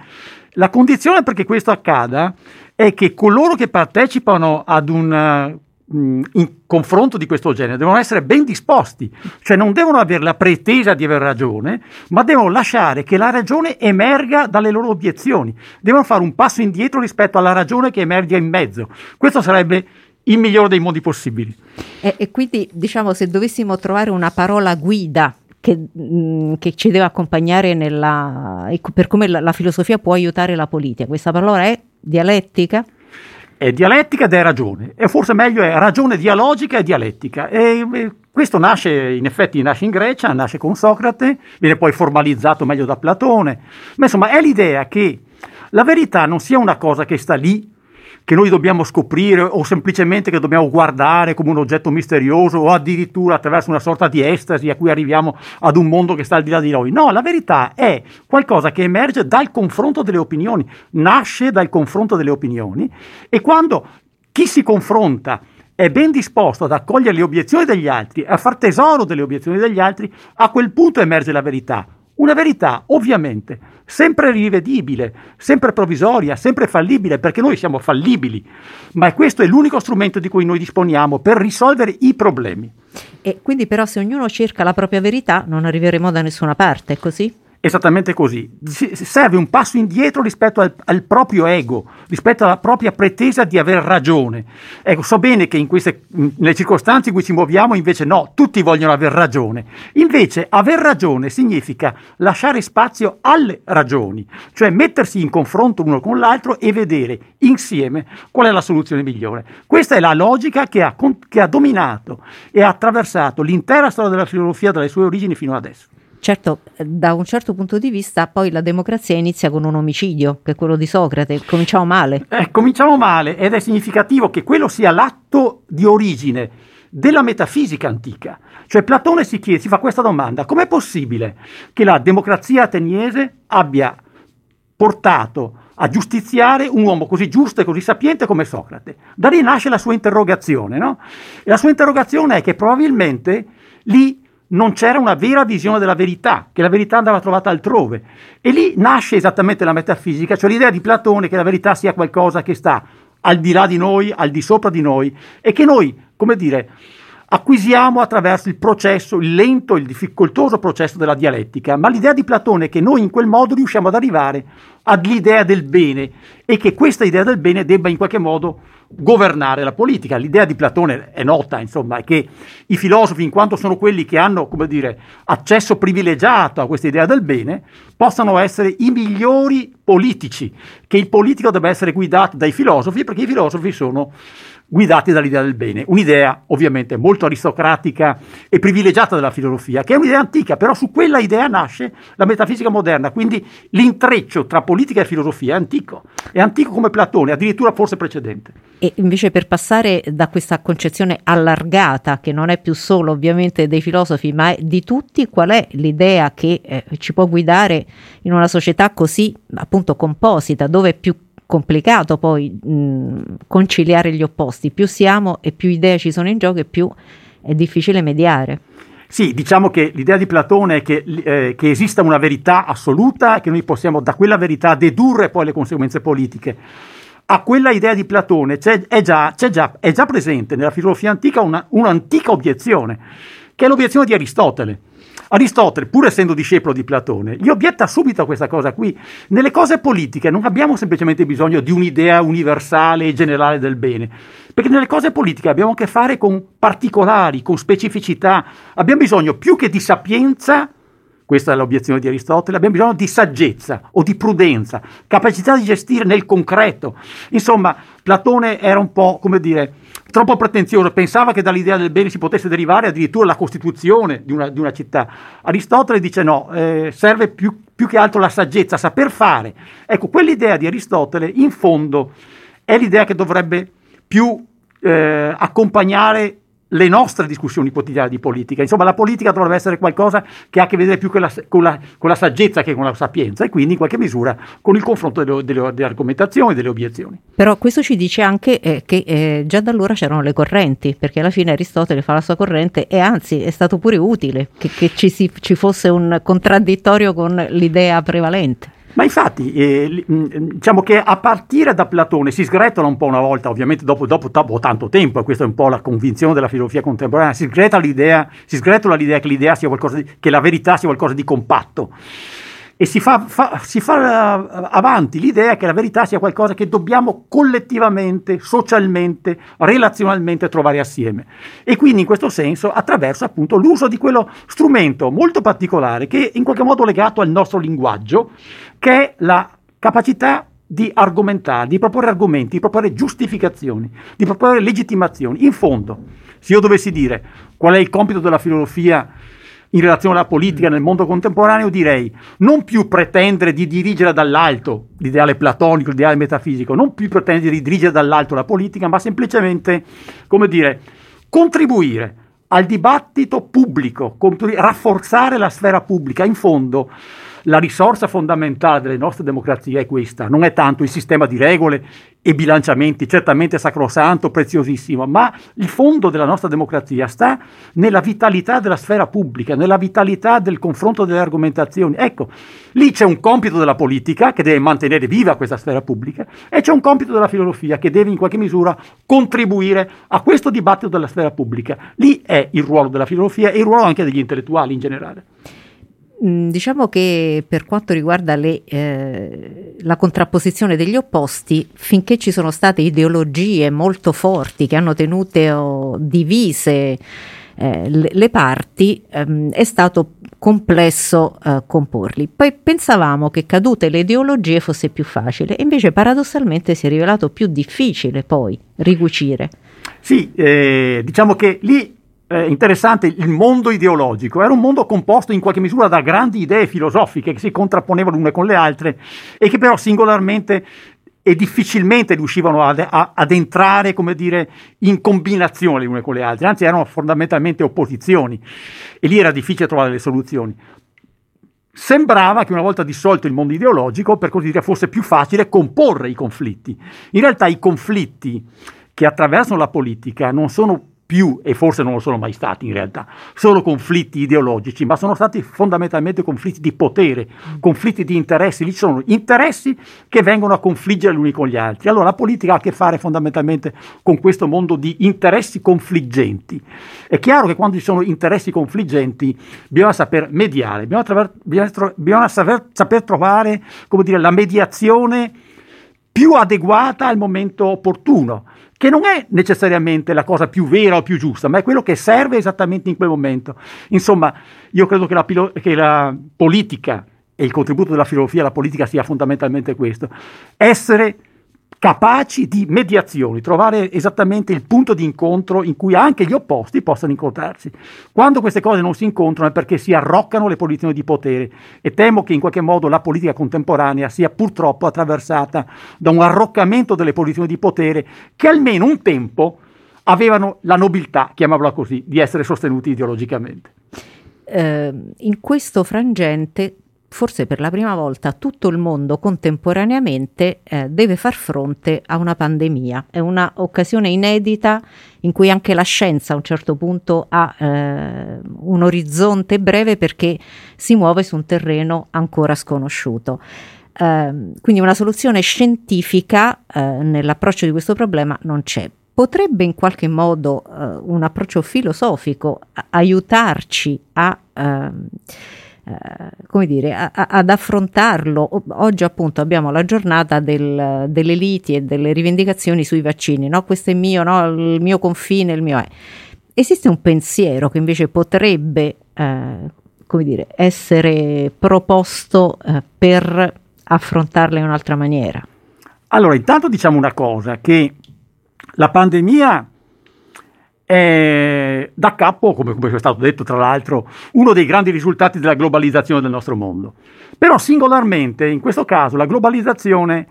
Speaker 16: la condizione perché questo accada è che coloro che partecipano ad un uh, confronto di questo genere devono essere ben disposti, cioè non devono avere la pretesa di aver ragione, ma devono lasciare che la ragione emerga dalle loro obiezioni, devono fare un passo indietro rispetto alla ragione che emerge in mezzo. Questo sarebbe il migliore dei modi possibili.
Speaker 3: E, e quindi, diciamo, se dovessimo trovare una parola guida che, mh, mm, che ci deve accompagnare nella, per come la, la, filosofia può aiutare la politica. Questa parola è dialettica?
Speaker 16: È dialettica ed è ragione, e forse meglio è ragione dialogica e dialettica. E, e questo nasce, in effetti, nasce in Grecia, nasce con Socrate, viene poi formalizzato meglio da Platone, ma insomma è l'idea che la verità non sia una cosa che sta lì che noi dobbiamo scoprire o semplicemente che dobbiamo guardare come un oggetto misterioso o addirittura attraverso una sorta di estasi a cui arriviamo ad un mondo che sta al di là di noi. No, la verità è qualcosa che emerge dal confronto delle opinioni, nasce dal confronto delle opinioni e quando chi si confronta è ben disposto ad accogliere le obiezioni degli altri, a far tesoro delle obiezioni degli altri, a quel punto emerge la verità. Una verità, ovviamente, sempre rivedibile, sempre provvisoria, sempre fallibile, perché noi siamo fallibili, ma questo è l'unico strumento di cui noi disponiamo per risolvere i problemi.
Speaker 3: E quindi però se ognuno cerca la propria verità non arriveremo da nessuna parte, è così?
Speaker 16: Esattamente così. Serve un passo indietro rispetto al, al, proprio ego, rispetto alla propria pretesa di aver ragione. Ecco, so bene che in queste, nelle circostanze in cui ci muoviamo invece no, tutti vogliono aver ragione. Invece aver ragione significa lasciare spazio alle ragioni, cioè mettersi in confronto uno con l'altro e vedere insieme qual è la soluzione migliore. Questa è la logica che ha, che ha dominato e ha attraversato l'intera storia della filosofia dalle sue origini fino adesso.
Speaker 3: Certo, da un certo punto di vista poi la democrazia inizia con un omicidio, che è quello di Socrate. Cominciamo male.
Speaker 16: Eh, cominciamo male ed è significativo che quello sia l'atto di origine della metafisica antica. Cioè Platone si, chiede, si fa questa domanda, com'è possibile che la democrazia ateniese abbia portato a giustiziare un uomo così giusto e così sapiente come Socrate? Da lì nasce la sua interrogazione, no? E la sua interrogazione è che probabilmente lì non c'era una vera visione della verità, che la verità andava trovata altrove. E lì nasce esattamente la metafisica, cioè l'idea di Platone che la verità sia qualcosa che sta al di là di noi, al di sopra di noi, e che noi, come dire, acquisiamo attraverso il processo, il lento, il difficoltoso processo della dialettica. Ma l'idea di Platone è che noi in quel modo riusciamo ad arrivare all'idea del bene e che questa idea del bene debba in qualche modo governare la politica. L'idea di Platone è nota, insomma, è che i filosofi, in quanto sono quelli che hanno, come dire, accesso privilegiato a questa idea del bene, possano essere i migliori politici, che il politico debba essere guidato dai filosofi, perché i filosofi sono guidati dall'idea del bene, un'idea ovviamente molto aristocratica e privilegiata della filosofia, che è un'idea antica, però su quella idea nasce la metafisica moderna, quindi l'intreccio tra politica e filosofia è antico, è antico come Platone, addirittura forse precedente.
Speaker 3: E invece per passare da questa concezione allargata, che non è più solo ovviamente dei filosofi, ma è di tutti, qual è l'idea che eh, ci può guidare in una società così appunto composita, dove è più complicato poi mh, conciliare gli opposti, più siamo e più idee ci sono in gioco e più è difficile mediare.
Speaker 16: Sì, diciamo che l'idea di Platone è che, eh, che esista una verità assoluta e che noi possiamo da quella verità dedurre poi le conseguenze politiche. A quella idea di Platone è, già, già, è già presente nella filosofia antica una, un'antica obiezione che è l'obiezione di Aristotele. Aristotele, pur essendo discepolo di Platone, gli obietta subito questa cosa qui. Nelle cose politiche non abbiamo semplicemente bisogno di un'idea universale e generale del bene, perché nelle cose politiche abbiamo a che fare con particolari, con specificità, abbiamo bisogno più che di sapienza questa è l'obiezione di Aristotele, abbiamo bisogno di saggezza o di prudenza, capacità di gestire nel concreto. Insomma, Platone era un po', come dire, troppo pretenzioso, pensava che dall'idea del bene si potesse derivare addirittura la costituzione di una, di una città. Aristotele dice no, eh, serve più, più che altro la saggezza, saper fare. Ecco, quell'idea di Aristotele, in fondo, è l'idea che dovrebbe più eh, accompagnare le nostre discussioni quotidiane di politica. Insomma, la politica dovrebbe essere qualcosa che ha a che vedere più con la, con la, con la saggezza che con la sapienza e quindi in qualche misura con il confronto delle, delle, delle argomentazioni delle obiezioni.
Speaker 3: Però questo ci dice anche eh, che eh, già da allora c'erano le correnti, perché alla fine Aristotele fa la sua corrente e anzi è stato pure utile che, che ci, si, ci fosse un contraddittorio con l'idea prevalente.
Speaker 16: Ma infatti, eh, diciamo che a partire da Platone si sgretola un po' una volta, ovviamente dopo, dopo, dopo, tanto tempo, e questa è un po' la convinzione della filosofia contemporanea, si, l'idea, si sgretola l'idea che, l'idea di, che la verità sia qualcosa di compatto e si fa, fa, si fa uh, avanti l'idea che la verità sia qualcosa che dobbiamo collettivamente, socialmente, relazionalmente trovare assieme. E quindi in questo senso attraverso appunto l'uso di quello strumento molto particolare che è in qualche modo legato al nostro linguaggio, che è la capacità di argomentare, di proporre argomenti, di proporre giustificazioni, di proporre legittimazioni. In fondo, se io dovessi dire qual è il compito della filosofia in relazione alla politica nel mondo contemporaneo, direi non più pretendere di dirigere dall'alto l'ideale platonico, l'ideale metafisico, non più pretendere di dirigere dall'alto la politica, ma semplicemente, come dire, contribuire al dibattito pubblico, rafforzare la sfera pubblica. In fondo, la risorsa fondamentale delle nostre democrazie è questa, non è tanto il sistema di regole e bilanciamenti, certamente sacrosanto, preziosissimo, ma il fondo della nostra democrazia sta nella vitalità della sfera pubblica, nella vitalità del confronto delle argomentazioni. Ecco, lì c'è un compito della politica che deve mantenere viva questa sfera pubblica e c'è un compito della filosofia che deve in qualche misura contribuire a questo dibattito della sfera pubblica. Lì è il ruolo della filosofia e il ruolo anche degli intellettuali in generale.
Speaker 3: Mm, diciamo che per quanto riguarda le, eh, la contrapposizione degli opposti, finché ci sono state ideologie molto forti che hanno tenute oh, divise eh, le, parti, ehm, è stato complesso eh, comporli. Poi pensavamo che cadute le ideologie fosse più facile, invece paradossalmente si è rivelato più difficile poi ricucire.
Speaker 16: Sì, eh, diciamo che lì eh, interessante il mondo ideologico. Era un mondo composto in qualche misura da grandi idee filosofiche che si contrapponevano l'une con le altre e che però singolarmente e difficilmente riuscivano ad, a, ad entrare, come dire, in combinazione le une con le altre, anzi erano fondamentalmente opposizioni e lì era difficile trovare le soluzioni. Sembrava che una volta dissolto il mondo ideologico, per così dire, fosse più facile comporre i conflitti. In realtà i conflitti che attraversano la politica non sono più, e forse non lo sono mai stati in realtà, solo conflitti ideologici, ma sono stati fondamentalmente conflitti di potere, conflitti di interessi. Lì ci sono interessi che vengono a confliggere gli uni con gli altri. Allora la politica ha a che fare fondamentalmente con questo mondo di interessi confliggenti. È chiaro che quando ci sono interessi confliggenti bisogna saper mediare, bisogna, traver- bisogna, bisogna saper, saper trovare dire, la mediazione più adeguata al momento opportuno che non è necessariamente la cosa più vera o più giusta, ma è quello che serve esattamente in quel momento. Insomma, io credo che la, che la politica e il contributo della filosofia alla politica sia fondamentalmente questo, essere capaci di mediazioni, trovare esattamente il punto di incontro in cui anche gli opposti possano incontrarsi. Quando queste cose non si incontrano è perché si arroccano le posizioni di potere e temo che in qualche modo la politica contemporanea sia purtroppo attraversata da un arroccamento delle posizioni di potere che almeno un tempo avevano la nobiltà, chiamiamola così, di essere sostenuti ideologicamente.
Speaker 3: Eh, in questo frangente forse per la prima volta tutto il mondo contemporaneamente eh, deve far fronte a una pandemia. È un'occasione inedita in cui anche la scienza a un certo punto ha eh, un orizzonte breve perché si muove su un terreno ancora sconosciuto. Uh, quindi una soluzione scientifica uh, nell'approccio di questo problema non c'è. potrebbe in qualche modo eh, un approccio filosofico aiutarci a... eh, come dire, a- a- ad affrontarlo. Oggi appunto abbiamo la giornata del- delle liti e delle rivendicazioni sui vaccini, no? Questo è mio, no? Il mio confine, il mio è. Esiste un pensiero che invece potrebbe, eh, come dire, essere proposto eh, per affrontarla in un'altra maniera?
Speaker 16: Allora, intanto diciamo una cosa, che la pandemia è da capo, come, come è stato detto tra l'altro, uno dei grandi risultati della globalizzazione del nostro mondo. Però singolarmente, in questo caso, la globalizzazione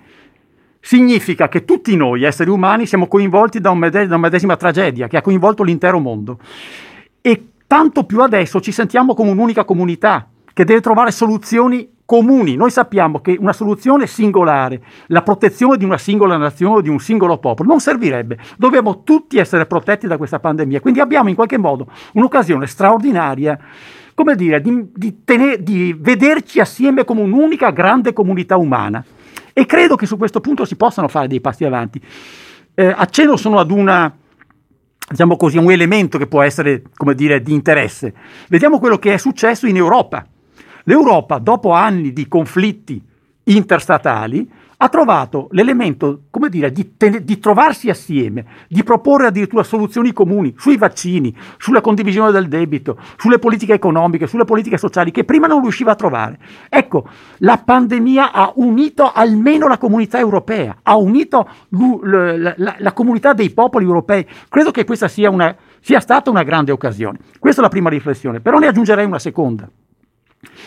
Speaker 16: significa che tutti noi, esseri umani, siamo coinvolti da, un mede- da una medesima tragedia che ha coinvolto l'intero mondo. E tanto più adesso ci sentiamo come un'unica comunità che deve trovare soluzioni comuni. Noi sappiamo che una soluzione singolare, la protezione di una singola nazione o di un singolo popolo, non servirebbe. Dobbiamo tutti essere protetti da questa pandemia. Quindi abbiamo in qualche modo un'occasione straordinaria, come dire, di, di tene- di vederci assieme come un'unica grande comunità umana. E credo che su questo punto si possano fare dei passi avanti. Eh, accenno solo ad una, diciamo così, un elemento che può essere, come dire, di interesse. Vediamo quello che è successo in Europa. L'Europa, dopo anni di conflitti interstatali, ha trovato l'elemento, come dire, di, ten- di trovarsi assieme, di proporre addirittura soluzioni comuni sui vaccini, sulla condivisione del debito, sulle politiche economiche, sulle politiche sociali, che prima non riusciva a trovare. Ecco, la pandemia ha unito almeno la comunità europea, ha unito l- la, la- la comunità dei popoli europei. Credo che questa sia, una, sia stata una grande occasione. Questa è la prima riflessione, però ne aggiungerei una seconda.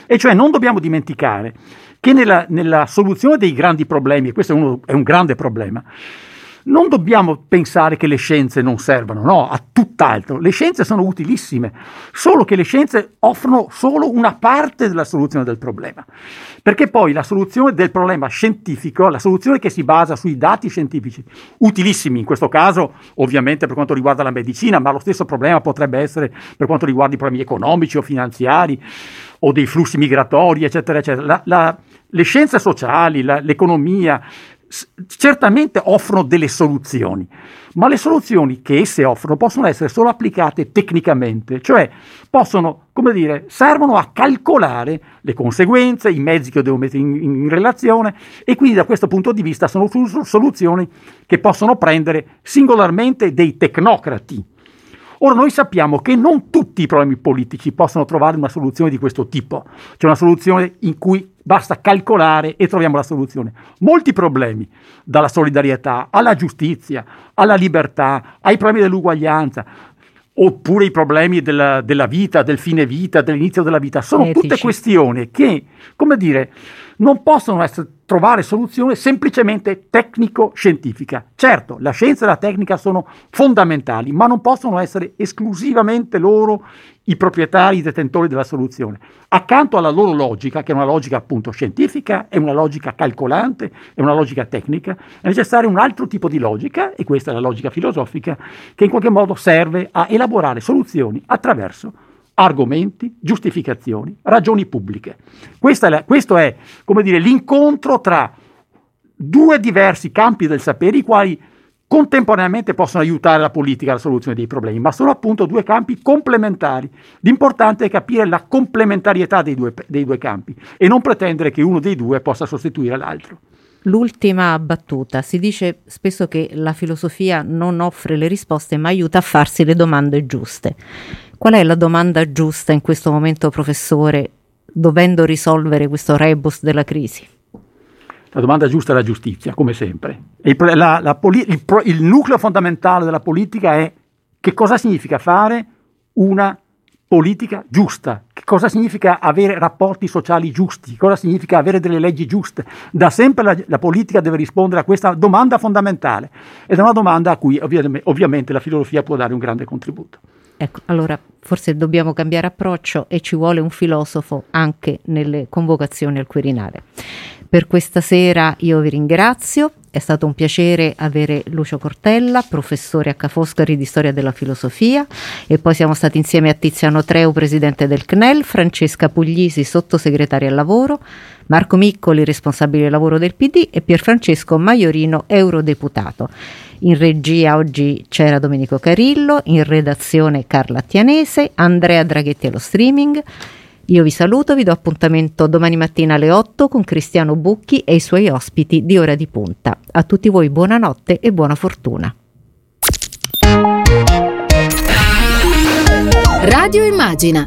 Speaker 16: E cioè non dobbiamo dimenticare che nella, nella soluzione dei grandi problemi, e questo è, uno, è un grande problema, non dobbiamo pensare che le scienze non servano, no, a tutt'altro. Le scienze sono utilissime, solo che le scienze offrono solo una parte della soluzione del problema. Perché poi la soluzione del problema scientifico, la soluzione che si basa sui dati scientifici, utilissimi in questo caso ovviamente per quanto riguarda la medicina, ma lo stesso problema potrebbe essere per quanto riguarda i problemi economici o finanziari o dei flussi migratori, eccetera, eccetera. La- la- le scienze sociali, la- l'economia, certamente offrono delle soluzioni, ma le soluzioni che esse offrono possono essere solo applicate tecnicamente, cioè possono, come dire, servono a calcolare le conseguenze, i mezzi che devo mettere in, in relazione e quindi da questo punto di vista sono soluzioni che possono prendere singolarmente dei tecnocrati. Ora noi sappiamo che non tutti i problemi politici possono trovare una soluzione di questo tipo, c'è una soluzione in cui basta calcolare e troviamo la soluzione. Molti problemi, dalla solidarietà alla giustizia, alla libertà, ai problemi dell'uguaglianza, oppure i problemi della, della vita, del fine vita, dell'inizio della vita, sono
Speaker 3: Etici.
Speaker 16: tutte questioni che, come dire, non possono essere, trovare soluzione semplicemente tecnico-scientifica. Certo, la scienza e la tecnica sono fondamentali, ma non possono essere esclusivamente loro i proprietari, i detentori della soluzione. Accanto alla loro logica, che è una logica appunto scientifica, è una logica calcolante, è una logica tecnica, è necessario un altro tipo di logica, e questa è la logica filosofica, che in qualche modo serve a elaborare soluzioni attraverso argomenti, giustificazioni, ragioni pubbliche. È la- questo è, dire, l'incontro tra due diversi campi del sapere, i quali contemporaneamente possono aiutare la politica alla soluzione dei problemi, ma sono appunto due campi complementari. L'importante è capire la complementarietà dei due, dei due campi e non pretendere che uno dei due possa sostituire l'altro.
Speaker 3: L'ultima battuta, si dice spesso che la filosofia non offre le risposte ma aiuta a farsi le domande giuste. Qual è la domanda giusta in questo momento, professore, dovendo risolvere questo rebus della crisi?
Speaker 16: La domanda giusta è la giustizia, come sempre. Il, la- la il il nucleo fondamentale della politica è che cosa significa fare una politica giusta, che cosa significa avere rapporti sociali giusti, cosa significa avere delle leggi giuste. Da sempre la, la politica deve rispondere a questa domanda fondamentale ed è una domanda a cui ovvi- ovviamente la filosofia può dare un grande contributo.
Speaker 3: Ecco, allora forse dobbiamo cambiare approccio e ci vuole un filosofo anche nelle convocazione al Quirinale. Per questa sera io vi ringrazio. È stato un piacere avere Lucio Cortella, professore a Ca' Foscari di storia della filosofia e poi siamo stati insieme a Tiziano Treu, presidente del CNEL, Francesca Puglisi, sottosegretaria al lavoro, Marco Miccoli, responsabile lavoro del PD e Pierfrancesco Maiorino, eurodeputato. In regia oggi c'era Domenico Carillo, in redazione Carla Tianese, Andrea Draghetti allo streaming. Io vi saluto, vi do appuntamento domani mattina alle 8 con Cristiano Bucchi e i suoi ospiti di Ora di Punta. A tutti voi buonanotte e buona fortuna.
Speaker 17: Radio Immagina